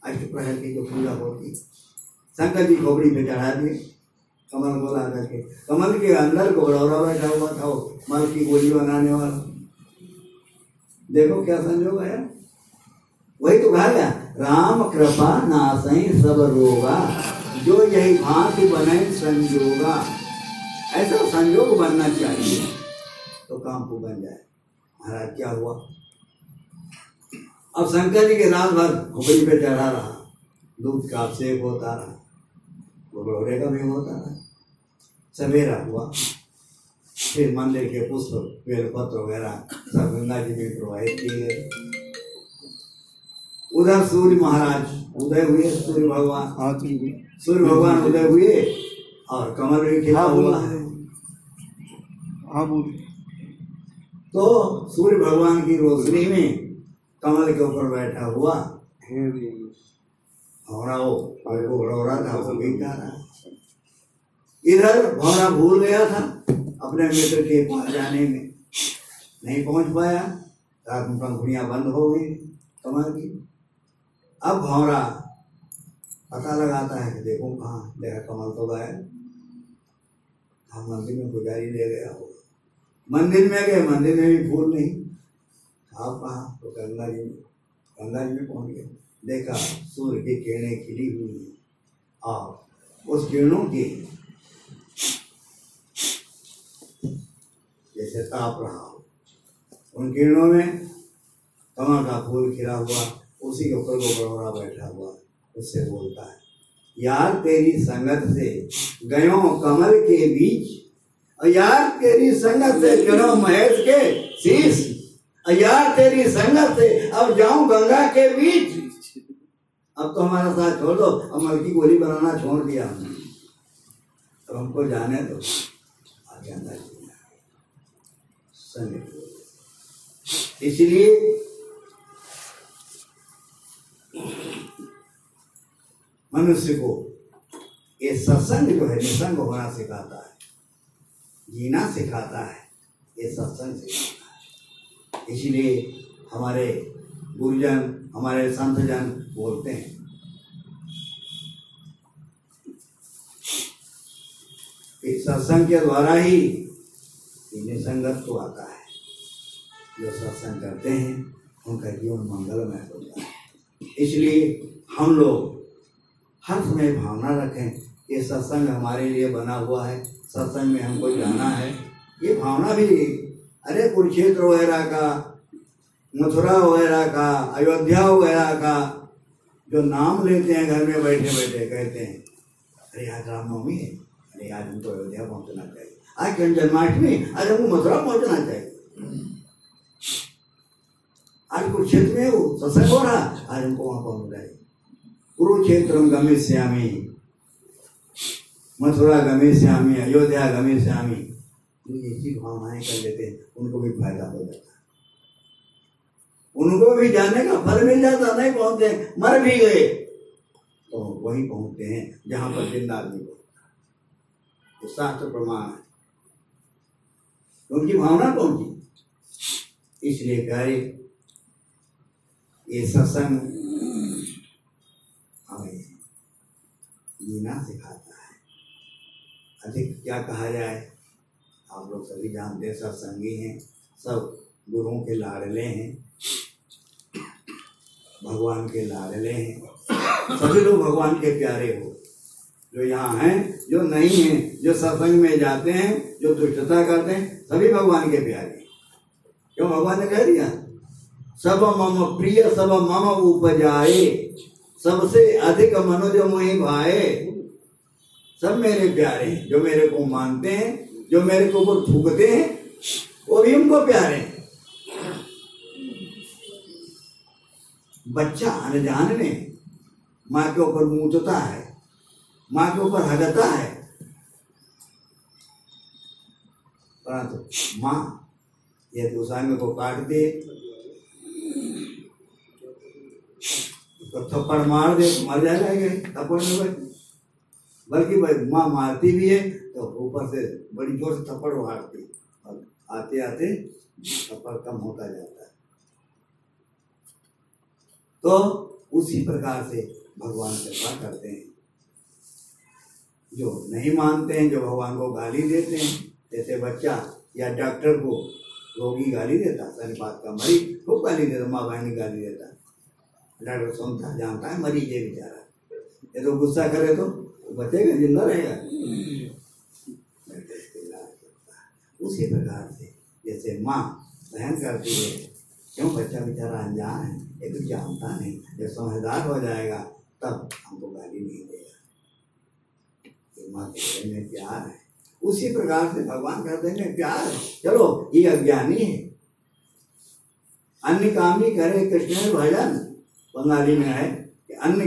अष्टप्रहर की जो पूजा होती, शंकर जी खोपड़ी में चढ़ा दिए। कमल को ला करके, कमल के अंदर गोबरौरा बैठा हुआ था वो, मल की गोली बनाने वाला। देखो क्या संजोग है वही तो कहा गया। राम कृपा नासई सब रोगा, जो यही भांति बने संजोगा। ऐसा संजोग बनना चाहिए तो काम को बन जाए। महाराज, क्या हुआ? अब शंकर जी के रात भर खोपड़ी पे चढ़ा रहा। दूध का अभिषेक होता रहा। घोड़े का भी होता रहा। सवेरा हुआ। फिर मंदिर के पुष्प, बेलपत्र वगैरह सब गंगा जी में प्रवाहित किए गए। उधर सूर्य महाराज उदय हुए सूर्य भगवान। हाँ सूर्य भगवान उदय हुए और कमल भी खिला हाँ, हुआ है। हाँ तो सूर्य भगवान की रोशनी में कमल के ऊपर बैठा हुआ भौरा वो को भौरा था वो भी जा रहा इधर भौरा भूल गया था अपने मित्र के पास जाने में। नहीं पहुँच पाया। रात में पंखुड़ियाँ बंद हो गई कमल की। अब भौरा पता लगाता है कि देखो कहाँ देखा कमल तो गायब हाँ मंदिर में पुजारी ले गया हो मंदिर में गए, मंदिर में भी फूल नहीं। आप कहा तो गंगा जी में गंगा जी में पहुँच गए। देखा, सूर्य की किरणें खिली हुई हैं। और उस किरणों के जैसे ताप रहा हो, उन किरणों में कमल का फूल खिला हुआ। उसी के ऊपर बड़ोरा बैठा हुआ उससे बोलता है, यार तेरी संगत से गयो कमल के बीच यार तेरी संगत से चढ़ो महेश के शीश यार तेरी संगत से अब जाऊँ गंगा के बीच। अब तो हमारा साथ छोड़ दो, अब मल की गोली बनाना छोड़ दिया हमने। अब हमको जाने दो। आगे अंदर इसलिए मनुष्य को ये सत्संग जो है, निसंग होना सिखाता है। जीना सिखाता है, ये सत्संग सिखाता है। इसलिए हमारे गुरुजन, हमारे संतजन बोलते हैं। कि सत्संग के द्वारा ही निसंगत को आता है। जो सत्संग करते हैं, उनका जीवन मंगलमय होता है। इसलिए हम लोग हर समय भावना रखें ये सत्संग हमारे लिए बना हुआ है, सत्संग में हमको जाना है। ये भावना भी अरे कुरुक्षेत्र वगैरह का, मथुरा वगैरह का, अयोध्या वगैरह का, जो नाम लेते हैं घर में बैठे बैठे कहते हैं, अरे आज रामनवमी है, अरे आज हमको अयोध्या पहुँचना चाहिए। आज कृष्ण जन्माष्टमी, आज हमको मथुरा पहुँचना चाहिए। आज कुरुक्षेत्र में वो सत्संग हो रहा, आज हमको वहाँ पहुँचना चाहिए। कुरुक्षेत्र गमिष्यामी। मथुरा गमिष्यामी, अयोध्या गमिष्यामी। ऐसी भावनाएँ कर लेते हैं, उनको भी फ़ायदा हो जाता है। उनको भी जाने का फल मिल जाता नहीं पहुँचते मर भी गए। तो वही पहुँचते हैं, जहाँ पर ज़िंदा आदमी पहुँचता है। शास्त्र प्रमाण है। उनकी भावना पहुँची इसलिए कार्य ये सत्संग हमें जीना सिखाता है। अधिक क्या कहा जाए? आप लोग सभी जानते हैं सत्संगी हैं, सब गुरुओं के लाडले हैं, भगवान के लाडले हैं। सभी लोग भगवान के प्यारे हो। जो यहाँ हैं, जो नहीं हैं, जो सत्संग में जाते हैं, जो दुष्टता करते हैं, सभी भगवान के प्यारे क्यों? भगवान ने कह दिया, सब मम प्रिय, सब मम उपजाए। सबसे अधिक मनोज मोहि भाए। सब मेरे प्यारे हैं, जो मेरे को मानते हैं, जो मेरे को ऊपर थूकते हैं वो भी उनको प्यारे हैं। बच्चा अनजान में माँ के ऊपर मूतता है, माँ के ऊपर हगता है। परंतु माँ यदि उस को काट दे उसको थप्पड़ मार दे तो मर जाएगा थप्पड़ में भाई बल्कि भाई माँ मारती भी है तो ऊपर से बड़ी ज़ोर से थप्पड़ मारती और आते आते थप्पड़ कम होता जाता है। तो उसी प्रकार से भगवान कृपा करते हैं। जो नहीं मानते हैं, जो भगवान को गाली देते हैं, जैसे बच्चा या डॉक्टर को रोगी गाली देता शनिपात का मरीज़ खूब गाली देता, माँ बहन गाली देता। डॉक्टर सुनता जानता है मरीज़ है बेचारा। ये तो गुस्सा करे तो बचेगा, ज़िंदा रहेगा। उसी प्रकार से जैसे माँ बहन करती है, क्यों बच्चा बेचारा अनजान है? ये तो जानता नहीं। जब समझदार हो जाएगा, तब हमको गाली नहीं देगा। ये माँ के में प्यार है। उसी प्रकार से भगवान कहते हैं प्यार है चलो, ये अज्ञानी है। अन्य काम भी करे, कृष्ण भजन। बंगाली में है कि अन्य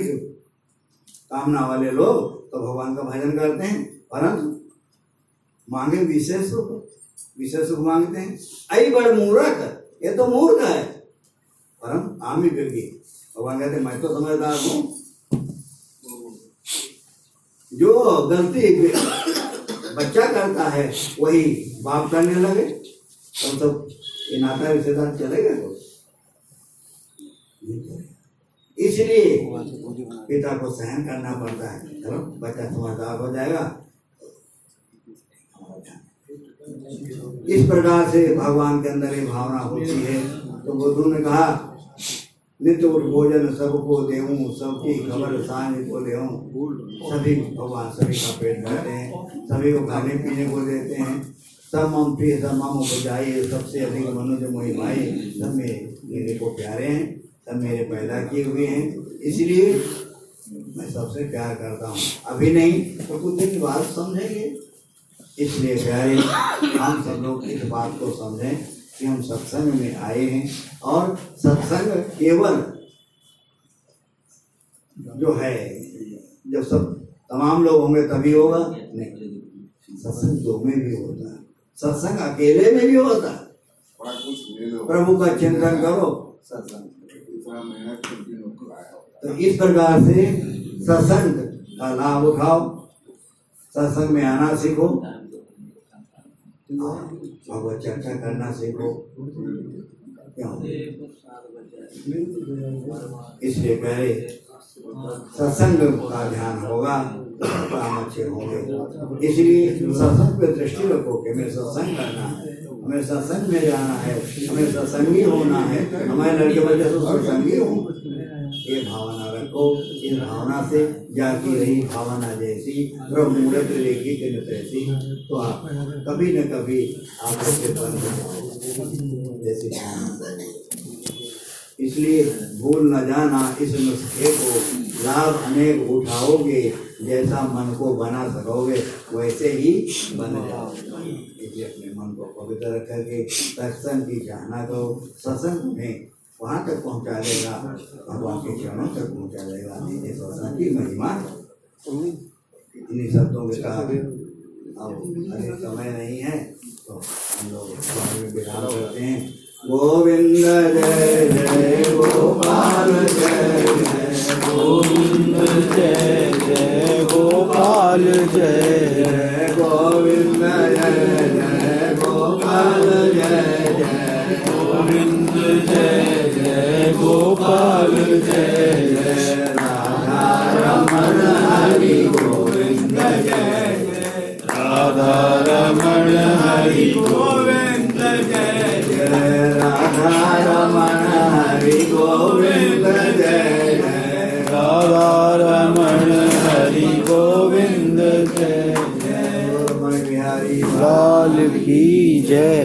कामना वाले लोग तो भगवान का भजन करते हैं, परंतु मांगे विशेष रूप विशेष रूप मांगते हैं। आई बड़ मूर्ख, ये तो मूर्ख है। परम आमी व्यक्ति भगवान कहते मैं तो समझदार हूँ। जो गलती बच्चा करता है, वही बाप करने लगे। तो सब ये नाता रिश्तेदार तो चलेगा। इसलिए पिता को सहन करना पड़ता है। चलो बच्चा समझदार हो जाएगा। इस प्रकार से भगवान के अंदर ये भावना होती है। तो बुद्धू ने कहा नित्य भोजन सबको देऊं सबकी खबर साँझ को ले सभी भगवान सभी का पेट भरते हैं सभी को खाने पीने को देते हैं। सब मम प्रिय सब मम उपजाई सबसे अधिक मनुष्य मोहि भाई सब मेरे को प्यारे हैं। सब मेरे पैदा किए हुए हैं इसलिए मैं सबसे प्यार करता हूँ। अभी नहीं तो कुछ दिन बाद समझेंगे। इसलिए प्यारे हम सब लोग इस बात को समझें कि हम सत्संग में आए हैं और सत्संग केवल जो है जब सब तमाम लोग होंगे तभी होगा? नहीं। सत्संग दो में भी होता है। सत्संग अकेले में भी होता है। थोड़ा कुछ प्रभु का चिंतन करो। तो इस प्रकार से सत्संग का लाभ उठाओ, सत्संग में आना सीखो, भगवत चर्चा करना सीखो। इसलिए पहले सत्संग का ध्यान होगा, काम अच्छे होंगे। इसलिए सत्संग पे दृष्टि रखो कि हमें सत्संग करना है। हमें सत्संग में जाना है हमें सत्संगी होना है। हमारे लड़के बच्चे तो सत्संगी हो। ये भावना रखो इस भावना से जाती रही, भावना जैसी प्रभु मूर्त रेखी के तैसी। तो आप कभी न कभी आप बन जाओगे। जैसी इसलिए भूल न जाना इस नुस्खे को। लाभ अनेक उठाओगे, जैसा मन को बना सकोगे, वैसे ही बन जाओगे इसलिए अपने मन को पवित्र रख करके सत्संग की चाहना करो सत्संग में वहाँ तक पहुँचा देगा। भगवान के चरणों तक पहुँचा देगा। ये सत्संग की महिमा। इन्हीं शब्दों के साथ अब अधिक समय नहीं है। तो हम लोग में विराम करते हैं। गोविंद जय जय गोपाल जय जय गोविंद जय जय गोपाल जय जय गोविंद जय। गोपाल जय जय गोविंद जय जय गोपाल जय जय राधा रमण हरि गोविंद जय जय राधा रमण हरि गोविंद जय जय राधा रमण हरि गोविंद जय लाल की जय।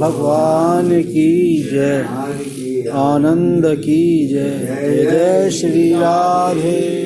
भगवान की जय। आनंद की जय। जय श्री राधे।